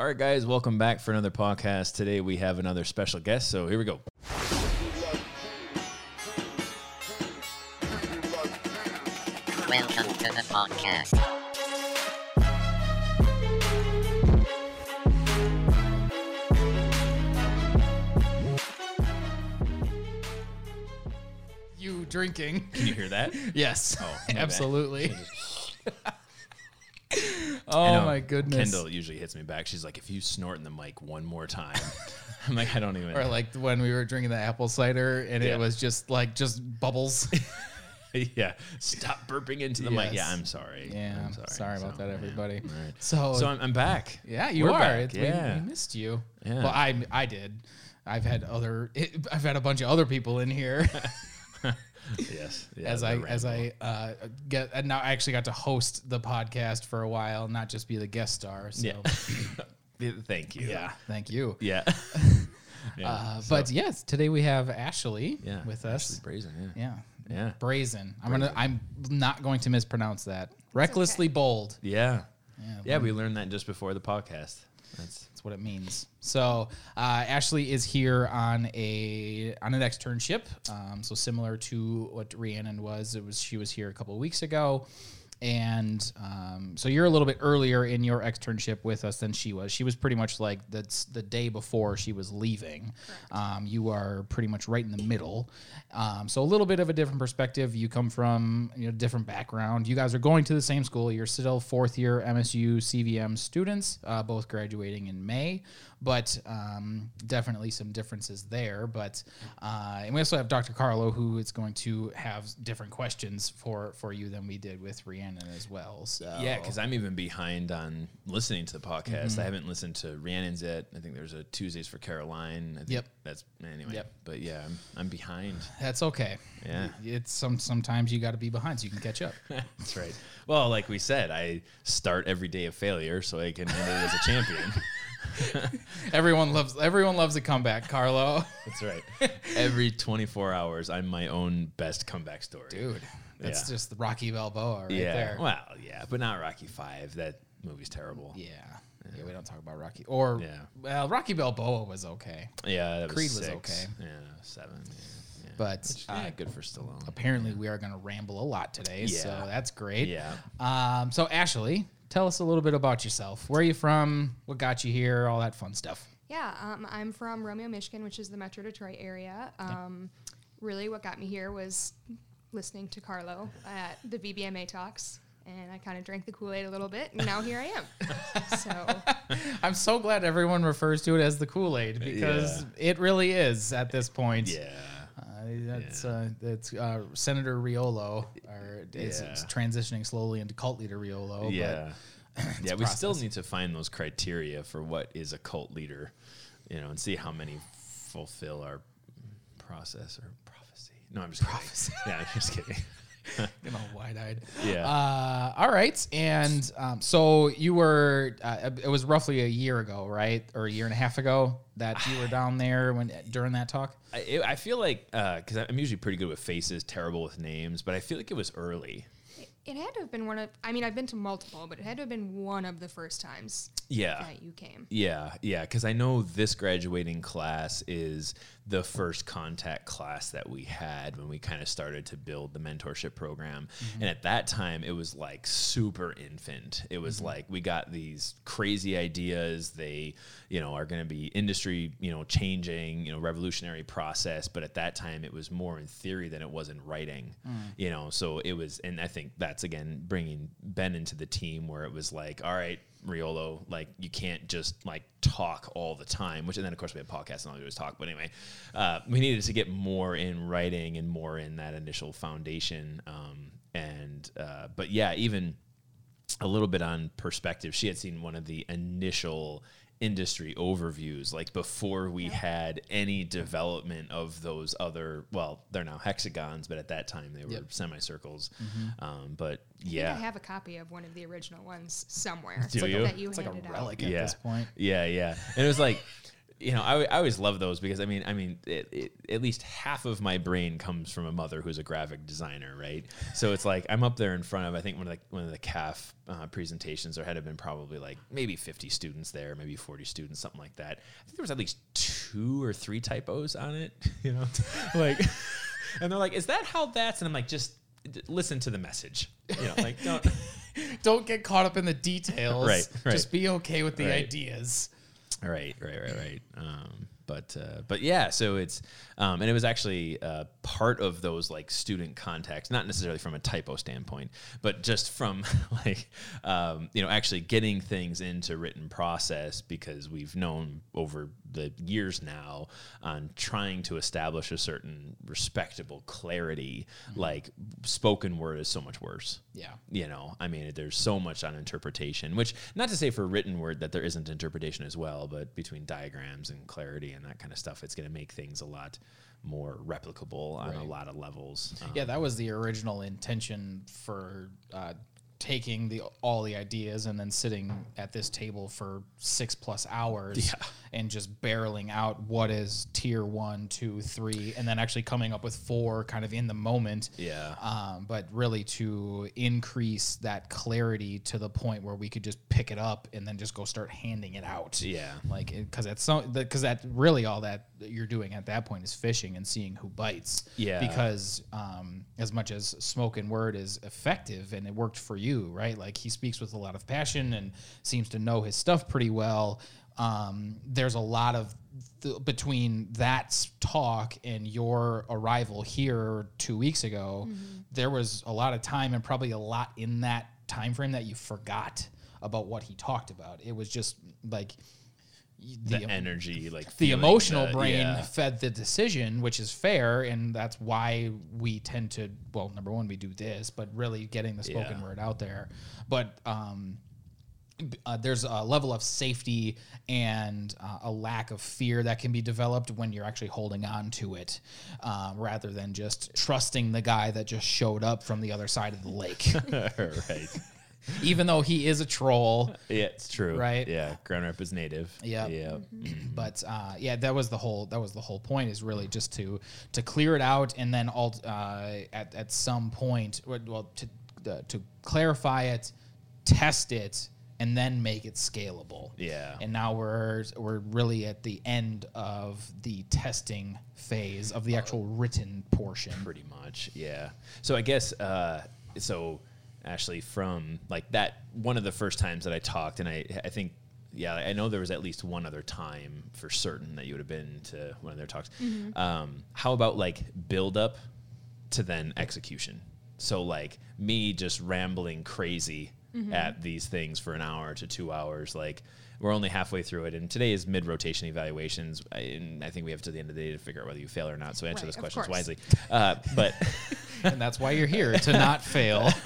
All right, guys, welcome back for another podcast. Today we have another special guest, so here we go. Welcome to the podcast. You drinking? Can you hear that? Yes, Oh, my bad. absolutely. I oh my goodness! Kendall usually hits me back. She's like, if you snort in the mic one more time, I'm like, I don't even. Or like when we were drinking the apple cider and Yeah. it was just like just bubbles. yeah, stop burping into the mic. Yes. Yeah, I'm sorry. yeah, I'm sorry. about So, that, yeah. everybody. All right. So, So I'm, I'm back. yeah, you We're are. back, It's- we- yeah. we, missed you. Yeah. Well, I I did. I've had other. I've had a bunch of other people in here Yes. Yeah, as the I as. I uh, get. And now I actually got to host the podcast for a while, not just be the guest star. So Yeah. Thank you. yeah, thank you. Yeah. yeah. Uh, but yes, today we have Ashley yeah. with Ashley us. Brazen. Yeah. Yeah. Yeah. Brazen. I'm gonna. I'm not going to mispronounce that. Recklessly bold. Yeah. Yeah, Yeah. We learned that just before the podcast. That's That's what it means. So uh, Ashley is here on a on an externship. Um, so similar to what Rhiannon was. It was she was here a couple of weeks ago. And um, so you're a little bit earlier in your externship with us than she was. She was pretty much like that's the day before she was leaving. Um, you are pretty much right in the middle. Um, so a little bit of a different perspective. You come from you know different background. You guys are going to the same school. You're still fourth year MSU CVM students, uh, both graduating in May. But um, definitely some differences there. But uh, and we also have Dr. Carlo, who is going to have different questions for for you than we did with Rhiannon as well. So Yeah, because I'm even behind on listening to the podcast. Mm-hmm. I haven't listened to Rhiannon's yet. I think there's a Tuesdays for Caroline. I think Yep. That's anyway. Yep. But yeah, I'm, I'm behind. that's okay. Yeah. it's some sometimes you got to be behind so you can catch up. That's right. Well, like we said, I start every day of failure so I can end it as a champion. everyone loves everyone loves a comeback, Carlo. That's right. Every 24 hours, I'm my own best comeback story. Dude, that's Yeah. just the Rocky Balboa right yeah. there. Well, yeah, but not Rocky Five. That movie's terrible. Yeah. yeah. we don't talk about Rocky. Or Yeah. well, Rocky Balboa was okay. Yeah, that was Creed was six. okay. Yeah, seven. Yeah, yeah. But, Which, uh, good for Stallone. Apparently we are going to ramble a lot today, so that's great. Yeah. Um, so Ashley, tell us a little bit about yourself. Where are you from? What got you here? All that fun stuff. Yeah, um, I'm from Romeo, Michigan, which is the Metro Detroit area. Um, Really, what got me here was listening to Carlo at the VBMA talks, and I kind of drank the Kool Aid a little bit, and now here I am. so, I'm so glad everyone refers to it as the Kool Aid because it really is at this point. yeah. That's uh, that's uh, Senator Riolo, or it's, it's Yeah. transitioning slowly into cult leader Riolo. but- Yeah. yeah, we still need to find those criteria for what is a cult leader, you know, and see how many fulfill our process or prophecy. No, I'm just kidding. Yeah, I'm just kidding. you know, wide eyed. Yeah. Uh, all right. And um, so you were, uh, it was roughly a year ago, right? Or a year and a half ago that you were down there when during that talk? I, it- I feel like because I'm usually pretty good with faces, terrible with names, but I feel like it was early. it had to have been one of, I mean, I've been to multiple, but it had to have been one of the first times Yeah. that you came. Yeah, yeah, because I know this graduating class is the first contact class that we had when we kind of started to build the mentorship program. Mm-hmm. And at that time, it was like super infant. It was mm-hmm. like we got these crazy ideas. They, you know, are going to be industry, you know, changing, you know, revolutionary process. But at that time, it was more in theory than it was in writing, mm. you know. So it was, and I think that's again bringing Ben into the team where it was like, all right, Riolo, like you can't just like talk all the time, which and then of course we had podcasts and all we do is talk. But anyway, uh, we needed to get more in writing and more in that initial foundation. Um, and uh, but yeah, even a little bit on perspective, she had seen one of the initial industry overviews like before we had any development of those other well they're now hexagons but at that time they were Yep. semicircles um, but I think yeah I have a copy of one of the original ones somewhere. Do It's like you? That you It's like a handed out. relic at this point. yeah, yeah. And it was like you know, I, I always love those because I mean, I mean, it, it, at least half of my brain comes from a mother who's a graphic designer, right? So it's like I'm up there in front of I think one of the one of the CAF uh, presentations there had been probably like maybe 50 students there, maybe 40 students, something like that. I think there was at least two or three typos on it, you know, like, and they're like, "Is that how that's?" And I'm like, just d- listen to the message, you know, like don't. Don't get caught up in the details. Right, right. Just be okay with the Right. ideas. Right, right, right, right. Um, but uh, but yeah, so it's um, and it was actually uh, part of those like student contacts, not necessarily from a typo standpoint, but just from like um, you know actually getting things into written process because we've known over the years now on trying to establish a certain respectable clarity. Like spoken word is so much worse Yeah. you know i mean there's so much on interpretation which not to say for written word that there isn't interpretation as well but between diagrams and clarity and that kind of stuff it's going to make things a lot more replicable on a lot of levels. Um, Yeah, that was the original intention for uh, taking the all the ideas and then sitting at this table for six plus hours Yeah. and just barreling out what is tier one, two, three, and then actually coming up with four kind of in the moment. Yeah. Um, but really to increase that clarity to the point where we could just pick it up and then just go start handing it out. Yeah. Like, because that's so, because that really all that you're doing at that point is fishing and seeing who bites. Yeah. Because um, as much as smoke and word is effective and it worked for you, right? Like he speaks with a lot of passion and seems to know his stuff pretty well. Um, there's a lot of th- between that talk and your arrival here two weeks ago. There was a lot of time and probably a lot in that time frame that you forgot about what he talked about. It was just like y- the energy like the emotional the- brain yeah. fed the decision, which is fair, and that's why we tend to. Well, number one, we do this, but really getting the spoken Yeah. word out there. But um, uh, there's a level of safety and uh, a lack of fear that can be developed when you're actually holding on to it, uh, rather than just trusting the guy that just showed up from the other side of the lake, right even though he is a troll. yeah it's true Right. yeah ground rep is native Yep. yeah but uh, yeah, that was the whole that was the whole point is really just to to clear it out and then all uh, at at some point well to uh, to clarify it, test it, and then make it scalable. Yeah. And now we're we're really at the end of the testing phase of the actual written portion. pretty much yeah so i guess uh so actually from like that one of the first times that i talked and i i think yeah i know there was at least one other time for certain that you would have been to one of their talks. Um how about like build up to then execution? So like me just rambling crazy at these things for an hour to two hours like we're only halfway through it and today is mid rotation evaluations I, and i think we have to the end of the day to figure out whether you fail or not so answer Right, those questions course. wisely uh, but and that's why you're here to not fail.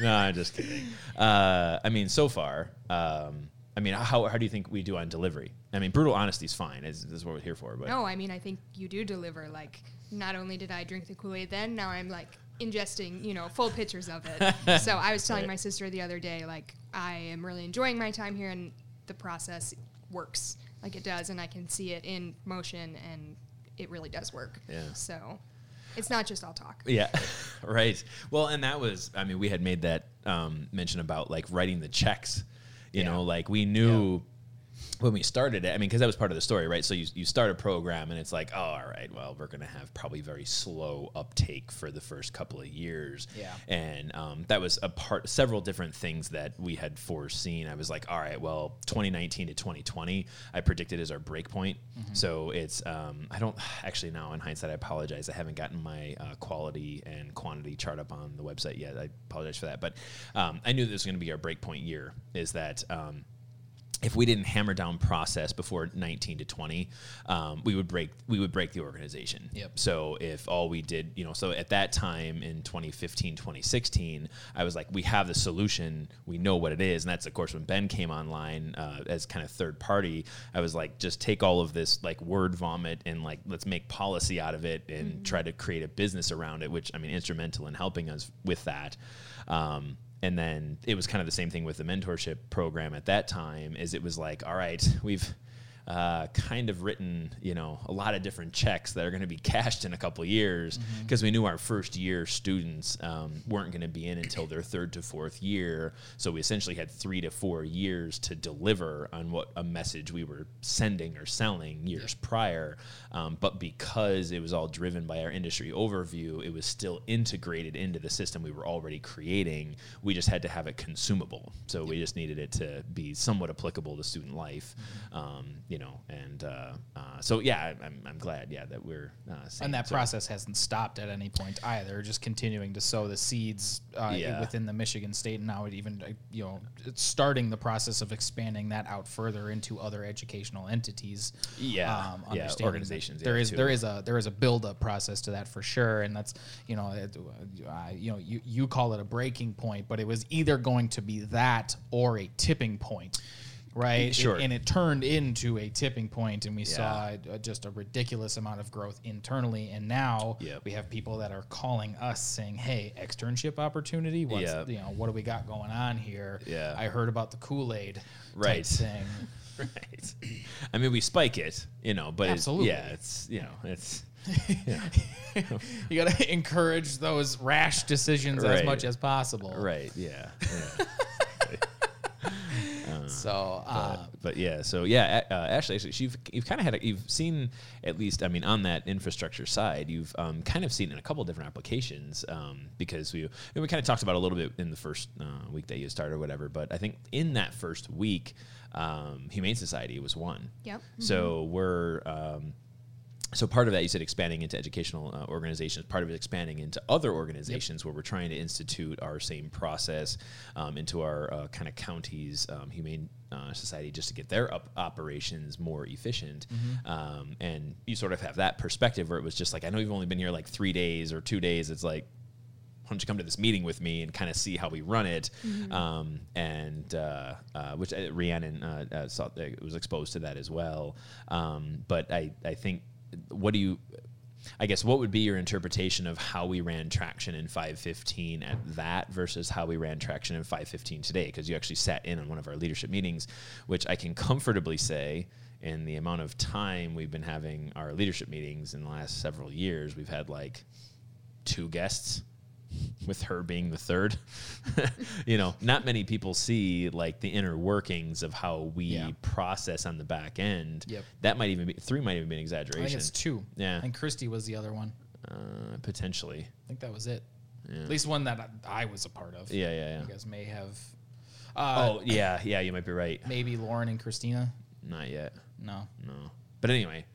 no, I'm just kidding. Uh, I mean, so far, um, I mean, how, how do you think we do on delivery? I mean, brutal honesty is fine. Is, is what we're here for. But No, I mean, I think you do deliver. Like, not only did I drink the Kool Aid then, now I'm like ingesting, you know, full pitchers of it. so I was telling Right. my sister the other day, like, I am really enjoying my time here, and the process works like it does, and I can see it in motion, and it really does work. Yeah. So it's not just all talk. Yeah, right. Well, and that was, I mean, we had made that um, mention about like writing the checks. You Yeah. know, like we knew when we started it. I mean, because that was part of the story, right? So you, you start a program and it's like, oh, all right, well, we're going to have probably very slow uptake for the first couple of years. Yeah. And um, that was a part, several different things that we had foreseen. I was like, all right, well, 2019 to 2020, I predicted as our break point. So it's, um, I don't actually now in hindsight, I apologize. I haven't gotten my uh, quality and quantity chart up on the website yet. I apologize for that. But um, I knew this was going to be our break point year is that, um, if we didn't hammer down process before 19 to 20 um, we would break we would break the organization. Yep. so if all we did you know so at that time in 2015 2016 i was like we have the solution. We know what it is. And that's of course when ben came online uh, as kind of third party i was like just take all of this like word vomit and like let's make policy out of it and try to create a business around it which i mean instrumental in helping us with that. Um, and then it was kind of the same thing with the mentorship program at that time is it was like all right we've uh, kind of written, you know, a lot of different checks that are going to be cashed in a couple years because we knew our first year students um, weren't going to be in until their third to fourth year. So we essentially had three to four years to deliver on what a message we were sending or selling years prior. Um, but because it was all driven by our industry overview, it was still integrated into the system we were already creating. We just had to have it consumable. So we just needed it to be somewhat applicable to student life, um, you know. And uh, uh, so, yeah, I- I'm, I'm glad, yeah, that we're uh, seeing- And that so- process hasn't stopped at any point either. Just continuing to sow the seeds uh, Yeah. within the Michigan State, and now it even you know it's starting the process of expanding that out further into other educational entities. Yeah. um, Yeah, organizations, There yeah, is there is a there is a build up process to that for sure, and that's you know it, uh, you know you you call it a breaking point, but it was either going to be that or a tipping point. Right, Sure. and it turned into a tipping point, and we Yeah. saw uh, just a ridiculous amount of growth internally. And now Yep. we have people that are calling us saying, "Hey, externship opportunity. What's Yep. you know what do we got going on here? Yeah. I heard about the Kool Aid Right. thing. right. I mean, we spike it, you know, but Absolutely. yeah, it's you know, it's you got to encourage those rash decisions as much as possible. right, yeah, yeah. So, uh, but, but yeah, so yeah, uh, Ashley, actually, you've you've kind of had a, you've seen at least, I mean, on that infrastructure side, you've um, kind of seen in a couple different applications um, because we and we kind of talked about a little bit in the first uh, week that you started or whatever. But I think in that first week, um, Humane Society was one. Yep. So we're. Um, so part of that you said expanding into educational uh, organizations. Part of it expanding into other organizations where we're trying to institute our same process um, into our uh, kind of counties um, humane uh, society just to get their up operations more efficient. Um, and you sort of have that perspective where it was just like i know you've only been here like three days or two days. It's like why don't you come to this meeting with me and kind of see how we run it? Um, and uh, uh, which uh, Rhiannon uh, uh, saw, uh, was exposed to that as well. Um, but I, I think, what do you, I guess, what would be your interpretation of how we ran traction in 515 at that versus how we ran traction in 515 today? Because you actually sat in on one of our leadership meetings, which I can comfortably say. In the amount of time we've been having our leadership meetings in the last several years, we've had like two guests with her being the third. you know, not many people see like the inner workings of how we Yeah. process on the back end. Yep. That might even be three might even be an exaggeration. I think it's two. Yeah. And Christy was the other one. uh, potentially. I think that was it. At least one that I, I was a part of. Yeah, yeah, yeah. You guys may have. Uh, oh, yeah, yeah, you might be right. Maybe Lauren and Christina. Not yet. No. No. But anyway,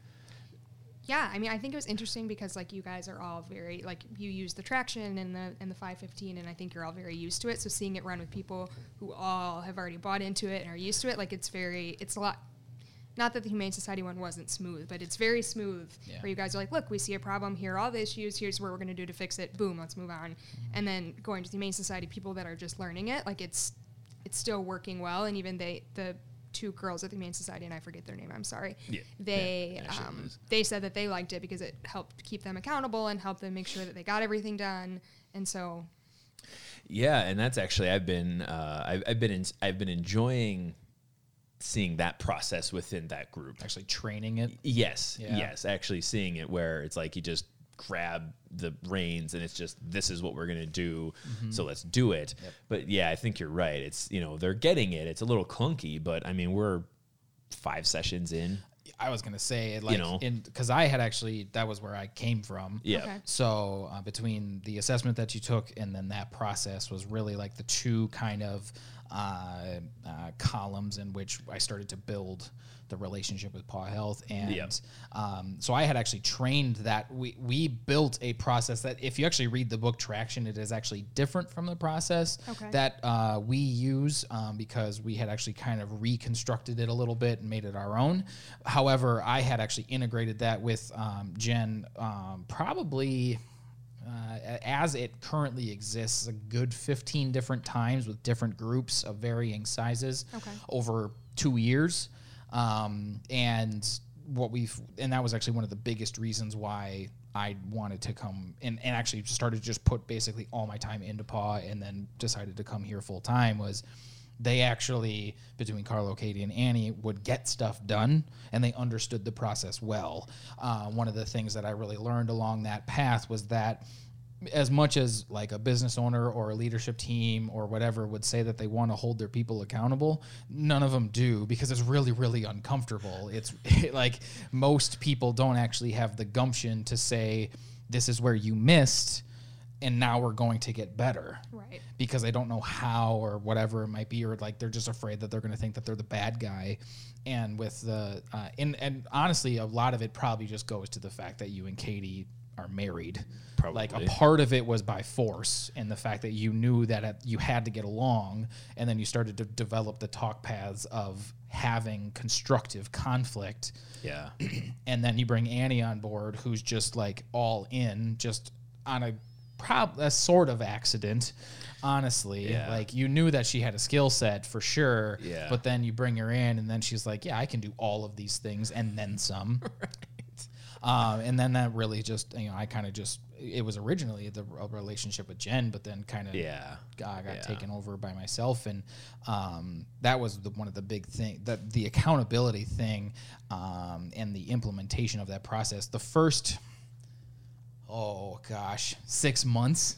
Yeah, I mean, I think it was interesting because like you guys are all very like you use the traction and the and the 515, and I think you're all very used to it. So seeing it run with people who all have already bought into it and are used to it, like it's very, it's a lot. Not that the Humane Society one wasn't smooth, but it's very smooth. Yeah. Where you guys are like, look, we see a problem. Here are all the issues. Here's what we're going to do to fix it. Boom, let's move on. And then going to the Humane Society, people that are just learning it, like it's it's still working well. And even they the two girls at the Humane Society, and I forget their name. I'm sorry. Yeah. They Yeah, um, they said that they liked it because it helped keep them accountable and helped them make sure that they got everything done. And so, Yeah, and that's actually I've been uh, I've, I've been in, I've been enjoying seeing that process within that group. Actually training it. Yes, Yeah. yes, actually seeing it where it's like you just grab the reins and it's just this is what we're gonna do, so let's do it. But yeah, I think you're right. It's you know they're getting it. It's a little clunky, but I mean we're five sessions in. I was gonna say like know. in because I had actually that was where I came from. Yeah. Okay. So uh, between the assessment that you took and then that process was really like the two kind of uh, uh, columns in which I started to build the relationship with Paw Health, and Yep. um, so I had actually trained that we we built a process that if you actually read the book Traction, it is actually different from the process Okay. that uh, we use um, because we had actually kind of reconstructed it a little bit and made it our own. However, I had actually integrated that with um, Jen um, probably uh, as it currently exists a good 15 different times with different groups of varying sizes Okay. over two years um, and what we've and that was actually one of the biggest reasons why i wanted to come and, and actually started to just put basically all my time into paw and then decided to come here full time was they actually between Carlo, Katie, and Annie would get stuff done, and they understood the process well. Uh, one of the things that I really learned along that path was that as much as like a business owner or a leadership team or whatever would say that they want to hold their people accountable none of them do because it's really really uncomfortable it's like most people don't actually have the gumption to say this is where you missed and now we're going to get better Right. because they don't know how or whatever it might be, or like they're just afraid that they're going to think that they're the bad guy. And with the uh, and and honestly, a lot of it probably just goes to the fact that you and Katie are married. Probably. Like a part of it was by force, and the fact that you knew that it- you had to get along, and then you started to develop the talk paths of having constructive conflict Yeah. and then you bring Annie on board, who's just like all in, just on a prob a sort of accident. Honestly, Yeah. like you knew that she had a skill set for sure, Yeah. but then you bring her in, and then she's like, "Yeah, I can do all of these things and then some." Um, and then that really just, you know, I kind of just, it was originally the a relationship with Jen, but then kind of Yeah. I got Yeah. taken over by myself, and um, that was the, one of the big thing that the accountability thing um, and the implementation of that process. The first, oh gosh, six months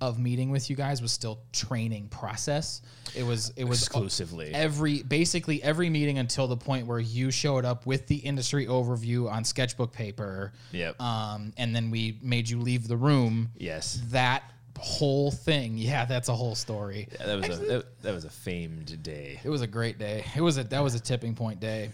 of meeting with you guys was still training process. It was it was Exclusively. every basically every meeting until the point where you showed up with the industry overview on sketchbook paper. Yep. Um, and then we made you leave the room yes. that whole thing. Yeah, that's a whole story. Yeah, that was a that, that was a famed day. It was a great day. It was a that was a tipping point day.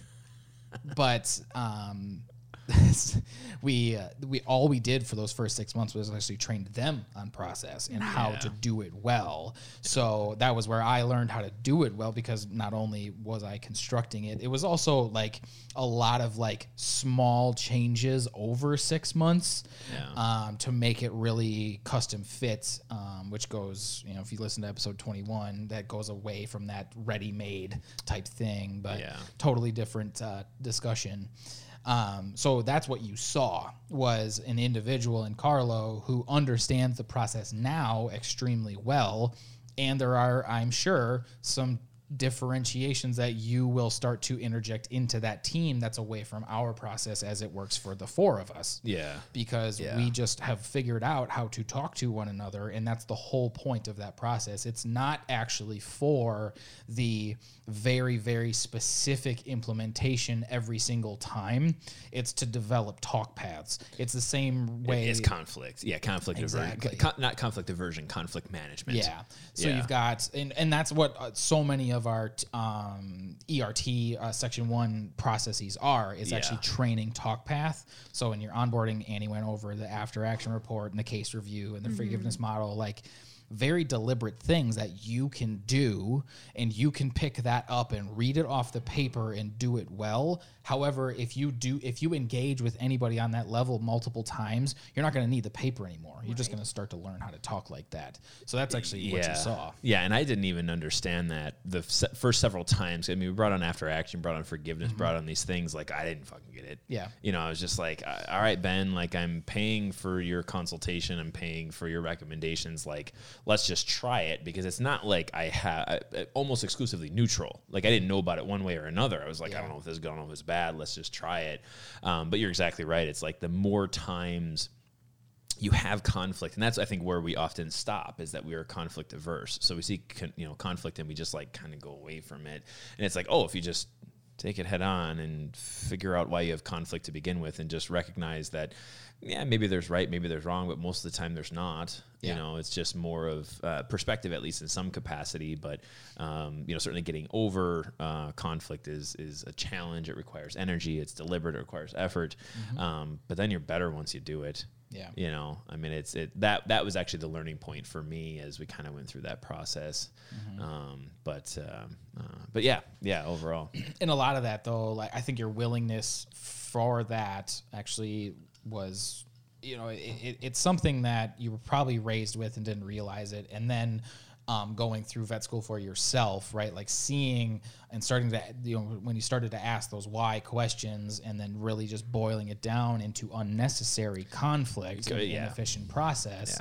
But um we uh, we all we did for those first six months was actually trained them on process and how to do it well. So that was where I learned how to do it well because not only was I constructing it, it was also like a lot of like small changes over six months Yeah. um, to make it really custom fit, um, which goes, you know, if you listen to episode 21, that goes away from that ready made type thing, but Yeah. totally different uh, discussion. Um, so that's what you saw was an individual in Carlo who understands the process now extremely well. And there are, I'm sure, some differentiations that you will start to interject into that team that's away from our process as it works for the four of us Yeah. because Yeah. we just have figured out how to talk to one another and that's the whole point of that process it's not actually for the very very specific implementation every single time it's to develop talk paths it's the same way It's conflict. Yeah, conflict Exactly. aversion. Con- not conflict aversion, conflict management. Yeah. So Yeah. you've got, and, and that's what uh, so many of our t- um, ERT uh, Section 1 processes are, is actually training talk path. So in your onboarding, Annie went over the after action report and the case review and the forgiveness model, like very deliberate things that you can do and you can pick that up and read it off the paper and do it well however if you do if you engage with anybody on that level multiple times you're not going to need the paper anymore you're just going to start to learn how to talk like that so that's actually what you saw Yeah, and I didn't even understand that the se- first several times. I mean, we brought on after action, brought on forgiveness, brought on these things. Like I didn't fucking get it. Mm-hmm. Yeah. you know, I was just like, "Uh, all right, Ben, like I'm paying for your consultation, I'm paying for your recommendations. Like, let's just try it because it's not like I have almost exclusively neutral. Like I didn't know about it one way or another. I was like, I don't know if this is good, I don't know if it's bad. Let's just try it. Um, but you're exactly right. It's like the more times you have conflict and that's i think where we often stop is that we are conflict averse so we see con- you know conflict and we just like kind of go away from it and it's like oh if you just take it head on and figure out why you have conflict to begin with and just recognize that yeah maybe there's right maybe there's wrong but most of the time there's not Yeah. you know it's just more of uh, perspective at least in some capacity but um, you know certainly getting over uh, conflict is is a challenge. It requires energy. It's deliberate. It requires effort. Um, but then you're better once you do it. Yeah. you know i mean it's it that that was actually the learning point for me as we kind of went through that process. Um, but um, uh, but yeah yeah overall. And a lot of that though like i think your willingness for that actually was you know it, it, it's something that you were probably raised with and didn't realize it and then um, going through vet school for yourself right like seeing and starting to you know when you started to ask those why questions and then really just boiling it down into unnecessary conflict and Yeah. inefficient process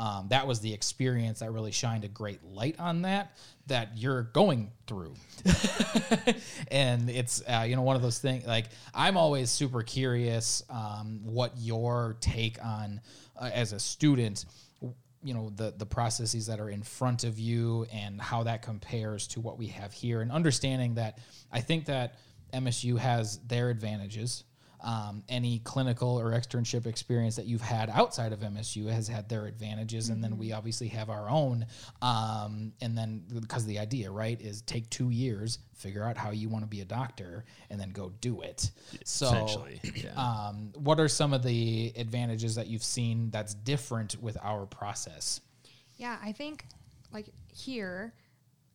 um, that was the experience that really shined a great light on that that you're going through. And it's uh, you know one of those things like i'm always super curious um, what your take on uh, as a student you know the the processes that are in front of you and how that compares to what we have here and understanding that i think that msu has their advantages um, any clinical or externship experience that you've had outside of MSU has had their advantages, and then we obviously have our own. Um, and then because the idea, right, is take two years, figure out how you want to be a doctor, and then go do it. So, yeah. um, what are some of the advantages that you've seen that's different with our process? Yeah, I think like here,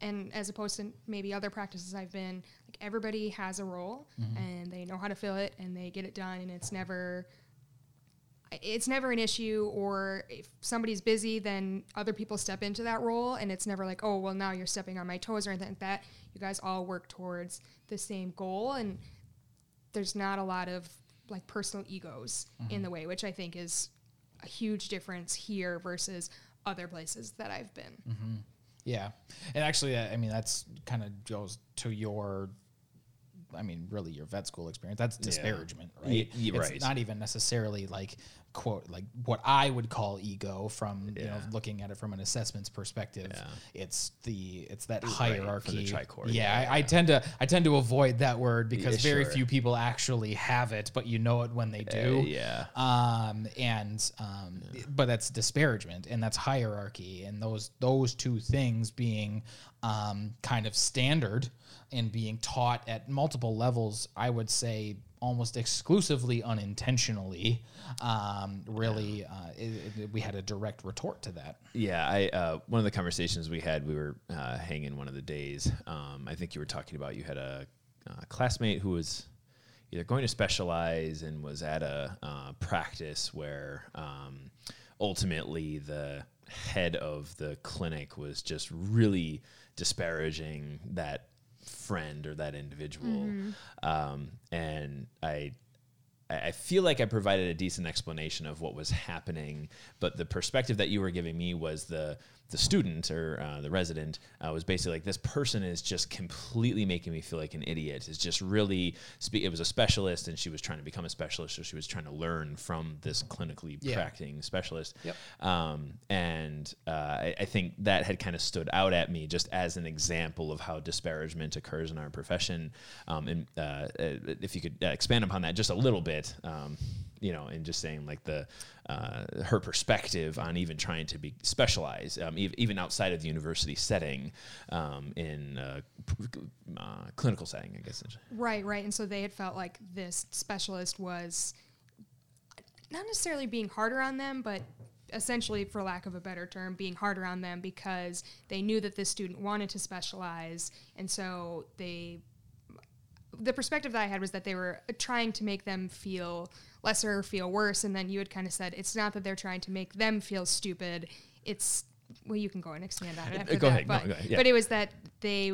and as opposed to maybe other practices I've been, like everybody has a role mm-hmm. and they know how to fill it and they get it done, and it's never it's never an issue or if somebody's busy then other people step into that role and it's never like oh well now you're stepping on my toes or anything like that. You guys all work towards the same goal and there's not a lot of like personal egos in the mm-hmm. way which i think is a huge difference here versus other places that i've been. Mm-hmm. Yeah, and actually, I mean, that's kind of goes to your, I mean, really your vet school experience. That's disparagement, right? Ye- ye- it's right. not even necessarily like quote like what I would call ego from you know looking at it from an assessments perspective. Yeah. It's the it's that Right, hierarchy. Yeah, yeah, I, I yeah. tend to I tend to avoid that word because Yeah, very sure. few people actually have it, but you know it when they do Uh, yeah. um, and um, but that's disparagement and that's hierarchy and those those two things being um, kind of standard and being taught at multiple levels i would say almost exclusively unintentionally um, really uh, it, it- we had a direct retort to that Yeah, I uh, one of the conversations we had, we were uh, hanging one of the days. Um, I think you were talking about you had a, uh classmate who was either going to specialize and was at a uh, practice where um, ultimately the head of the clinic was just really disparaging that friend or that individual, um, and I I feel like I provided a decent explanation of what was happening, but the perspective that you were giving me was the the student or uh, the resident uh, was basically like this person is just completely making me feel like an idiot. Is just really spe- it was a specialist and she was trying to become a specialist, so she was trying to learn from this clinically Yeah. practicing specialist. Yep. Um, and uh, I, I think that had kind of stood out at me just as an example of how disparagement occurs in our profession. Um, and uh, uh, if you could uh, expand upon that just a little bit, um, you know, and just saying like the uh, her perspective on even trying to be specialized, um, ev- even outside of the university setting, um, in uh, uh, clinical setting, I guess. Right, right. And so they had felt like this specialist was not necessarily being harder on them, but essentially, for lack of a better term, being harder on them because they knew that this student wanted to specialize. And so they, the perspective that I had was that they were trying to make them feel lesser, feel worse. And then you had kind of said, it's not that they're trying to make them feel stupid. It's, well, you can go and expand on it. Uh, after go that, ahead, no, go ahead, yeah. but it was that they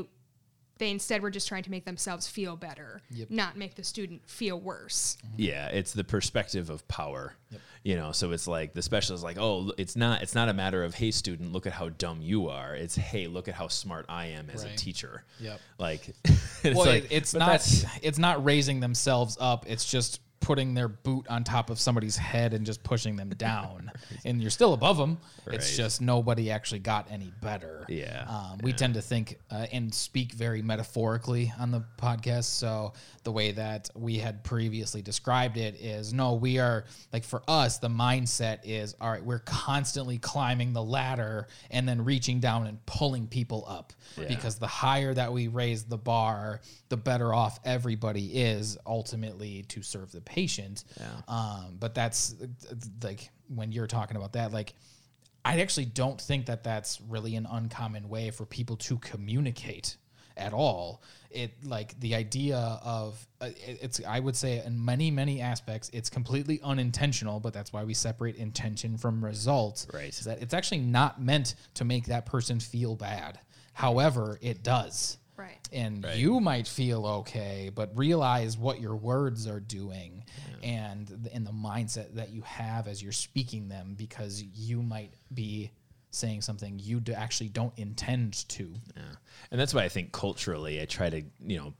they instead were just trying to make themselves feel better, not make the student feel worse. Mm-hmm. Yeah, it's the perspective of power. You know, so it's like the specialist is like, oh, it's not it's not a matter of hey student, look at how dumb you are. It's hey, look at how smart I am as a teacher. Yep. Like it's well, like it- it's not it's not raising themselves up. It's just putting their boot on top of somebody's head and just pushing them down. and you're still above them. It's just nobody actually got any better. Yeah, Um, we tend to think uh, and speak very metaphorically on the podcast. So the way that we had previously described it is no, we are like for us, the mindset is all right, we're constantly climbing the ladder and then reaching down and pulling people up Yeah. because the higher that we raise the bar, the better off everybody is ultimately to serve the patient. Um, but that's uh, like when you're talking about that, like I actually don't think that that's really an uncommon way for people to communicate at all. It like the idea of uh, it- it's I would say in many many aspects it's completely unintentional, but that's why we separate intention from results. Right. Is that it's actually not meant to make that person feel bad. However, it does. Right. and Right. you might feel okay but realize what your words are doing and th- and the mindset that you have as you're speaking them because you might be saying something you d- actually don't intend to Yeah. And that's why I think culturally, I try to, you know,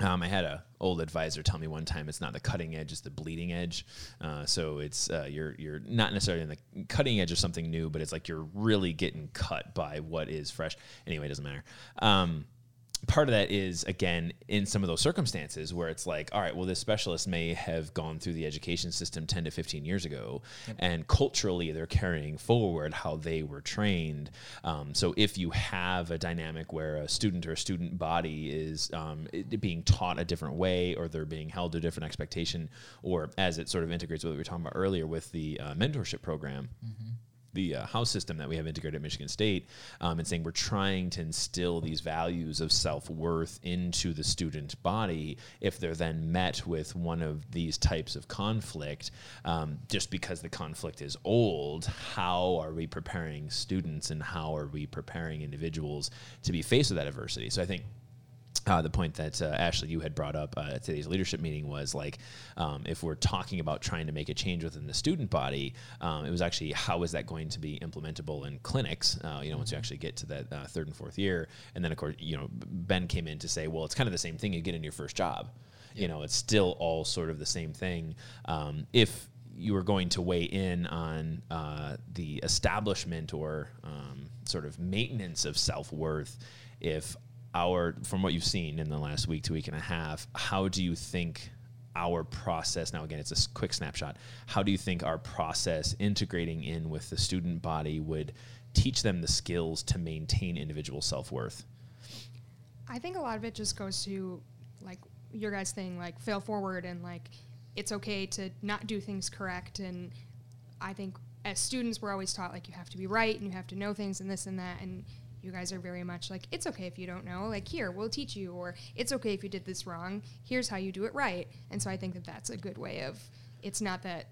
um, I had a old advisor tell me one time it's not the cutting edge, it's the bleeding edge. Uh, so it's uh, you're you're not necessarily in the cutting edge of something new, but it's like you're really getting cut by what is fresh. Anyway, it doesn't matter. Um, part of that is again in some of those circumstances where it's like all right well this specialist may have gone through the education system 10 to 15 years ago and culturally they're carrying forward how they were trained. Um, so if you have a dynamic where a student or a student body is um, it- being taught a different way or they're being held to a different expectation or as it sort of integrates with what we were talking about earlier with the uh, mentorship program the uh, house system that we have integrated at Michigan State, um, and saying we're trying to instill these values of self worth into the student body. If they're then met with one of these types of conflict, um, just because the conflict is old, how are we preparing students and how are we preparing individuals to be faced with that adversity? So I think uh, the point that uh, Ashley you had brought up uh, at today's leadership meeting was like, um, if we're talking about trying to make a change within the student body, um, it was actually how is that going to be implementable in clinics? Uh, you know, once you actually get to that uh, third and fourth year, and then of course, you know, Ben came in to say, well, it's kind of the same thing you get in your first job. You know, it's still all sort of the same thing. Um, if you were going to weigh in on uh, the establishment or um, sort of maintenance of self worth, if our from what you've seen in the last week to week and a half, how do you think our process now again it's a quick snapshot how do you think our process integrating in with the student body would teach them the skills to maintain individual self-worth I think a lot of it just goes to like your guys' thing, like fail forward and like it's okay to not do things correct. And I think as students, we're always taught like you have to be right and you have to know things and this and that. And you guys are very much like it's okay if you don't know. Like here, we'll teach you, or it's okay if you did this wrong. Here's how you do it right. And so I think that that's a good way of. It's not that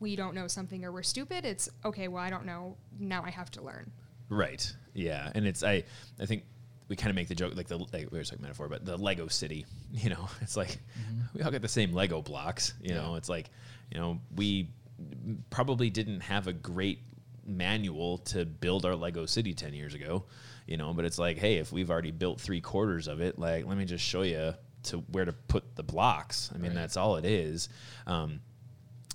we don't know something or we're stupid. It's okay. Well, I don't know. Now I have to learn. Right. Yeah, and it's I I think we kind of make the joke like the like, we were talking metaphor, but the Lego city. You know, it's like mm-hmm. we all get the same Lego blocks. You know, it's like you know we probably didn't have a great manual to build our Lego city ten years ago. You know, but it's like, hey, if we've already built three quarters of it, like let me just show you to where to put the blocks. I mean, that's all it is. Um,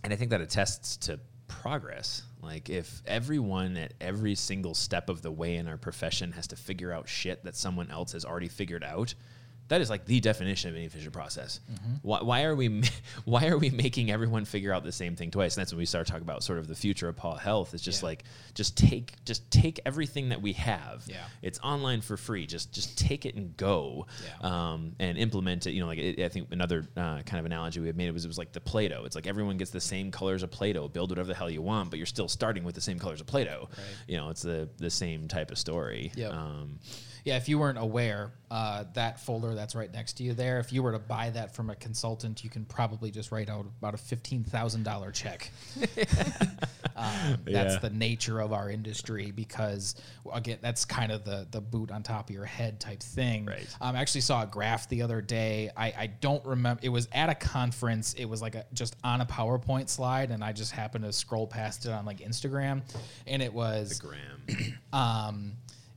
and I think that attests to progress. Like if everyone at every single step of the way in our profession has to figure out shit that someone else has already figured out, that is like the definition of an inefficient process. Why, why are we why are we making everyone figure out the same thing twice? And that's when we start talking about sort of the future of Paw Health. It's just Yeah. like just take just take everything that we have. Yeah. It's online for free. Just just take it and go. Yeah. Um, and implement it. You know, like it, I think another uh, kind of analogy we had made it was it was like the Play-Doh. It's like everyone gets the same colors of Play-Doh. Build whatever the hell you want, but you're still starting with the same colors of Play-Doh. Right. You know, it's the the same type of story. Yep. Um, Yeah, if you weren't aware, uh, that folder that's right next to you there, if you were to buy that from a consultant, you can probably just write out about a fifteen thousand dollar check. um, that's Yeah. the nature of our industry because again, that's kind of the the boot on top of your head type thing. Right. Um, I actually saw a graph the other day. I, I don't remember. It was at a conference. It was like a just on a PowerPoint slide, and I just happened to scroll past it on like Instagram, and it was Graham. um,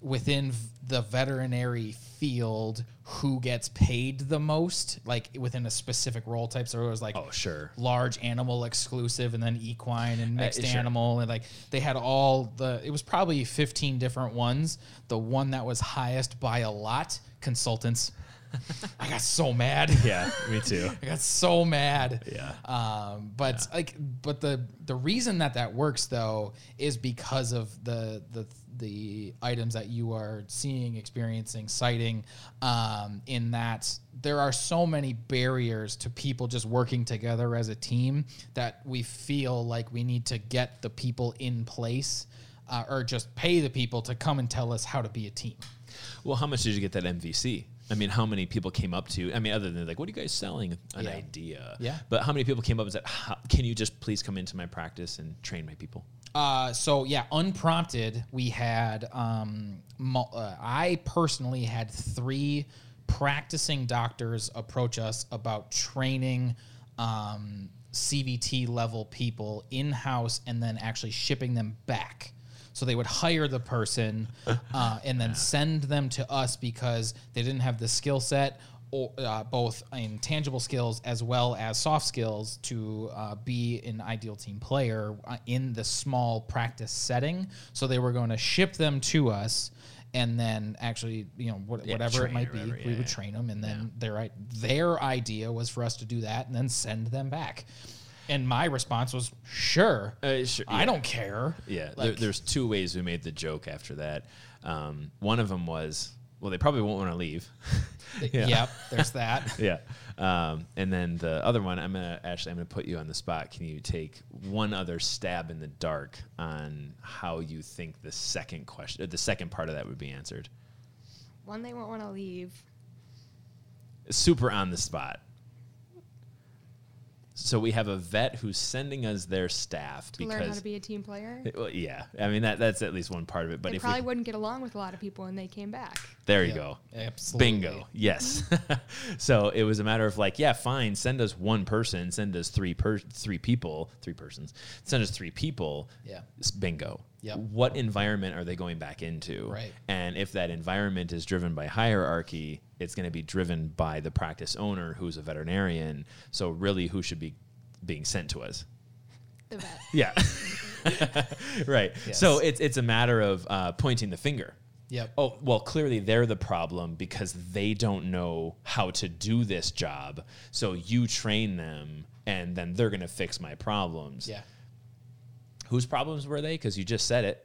within v- the veterinary field who gets paid the most, like within a specific role type. So it was like Oh, sure. large animal exclusive, and then equine and uh, mixed sure. animal, and like they had all the. It was probably fifteen different ones. The one that was highest by a lot, consultants. I got so mad. yeah, me too. I got so mad. Yeah. Um, but like, but the the reason that that works though is because of the the the items that you are seeing, experiencing, citing. Um, in that there are so many barriers to people just working together as a team that we feel like we need to get the people in place. Uh, or just pay the people to come and tell us how to be a team. Well, how much did you get that MVC? I mean, how many people came up to? I mean, other than like, what are you guys selling? An Yeah. idea. Yeah. But how many people came up and said, "Can you just please come into my practice and train my people?" Uh, so yeah, unprompted, we had. Um, mul- uh, I personally had three practicing doctors approach us about training um, CVT level people in house and then actually shipping them back. So they would hire the person uh, and then send them to us because they didn't have the skill set or uh, both in tangible skills as well as soft skills to uh, be an ideal team player uh, in the small practice setting. So they were going to ship them to us. And then actually, you know, what, Yeah, whatever it might be, whatever, we would train them, and then their their idea was for us to do that and then send them back. And my response was, "Sure, Uh, sure, I don't care." Yeah, there, there's two ways we made the joke after that. Um, one of them was, well, they probably won't want to leave. Yeah. Yep, there's that. yeah. Um, and then the other one, I'm gonna actually I'm gonna put you on the spot. Can you take one other stab in the dark on how you think the second question, uh, the second part of that would be answered? One, they won't want to leave. Super on the spot. So we have a vet who's sending us their staff To because learn how to be a team player. well, yeah, I mean that that's at least one part of it. But they if probably we, wouldn't get along with a lot of people when they came back. There you Yep, go, absolutely. Bingo. Yes. so it was a matter of like, yeah, fine. Send us one person. Send us three per three people, three persons. Send us three people. Yeah. Bingo. Yep. What environment are they going back into? Right. And if that environment is driven by hierarchy, it's going to be driven by the practice owner who's a veterinarian. So really, who should be being sent to us? The vet. Yeah. right. Yes. So it's it's a matter of uh, pointing the finger. Yep. Oh, well, clearly they're the problem because they don't know how to do this job. So you train them and then they're going to fix my problems. Yeah. Whose problems were they? Because you just said it.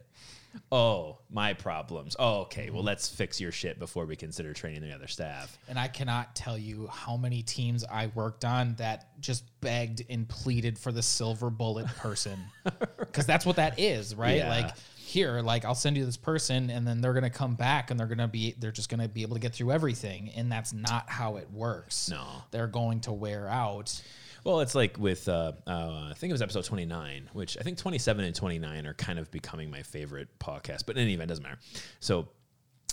Oh, my problems. Oh, okay. Well, let's fix your shit before we consider training the other staff. And I cannot tell you how many teams I worked on that just begged and pleaded for the silver bullet person. Because that's what that is, right? Yeah. Like, here, like, I'll send you this person, and then they're going to come back and they're going to be, they're just going to be able to get through everything. And that's not how it works. No. They're going to wear out. Well, it's like with uh, uh, I think it was episode twenty nine, which I think twenty seven and twenty nine are kind of becoming my favorite podcast. But in any event, it doesn't matter. So.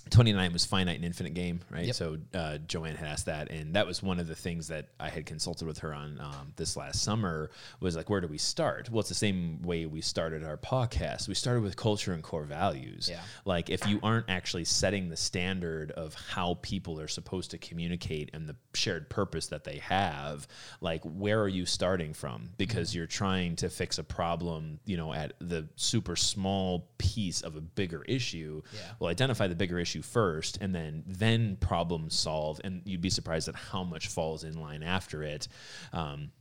29 was finite and infinite game, right? Yep. So uh, Joanne had asked that, and that was one of the things that I had consulted with her on um, this last summer. Was like, where do we start? Well, it's the same way we started our podcast. We started with culture and core values. Yeah. Like, if you aren't actually setting the standard of how people are supposed to communicate and the shared purpose that they have, like, where are you starting from? Because you're trying to fix a problem, you know, at the super small piece of a bigger issue. Yeah. Well, identify the bigger issue first, and then then problem solve, and you'd be surprised at how much falls in line after it. Um,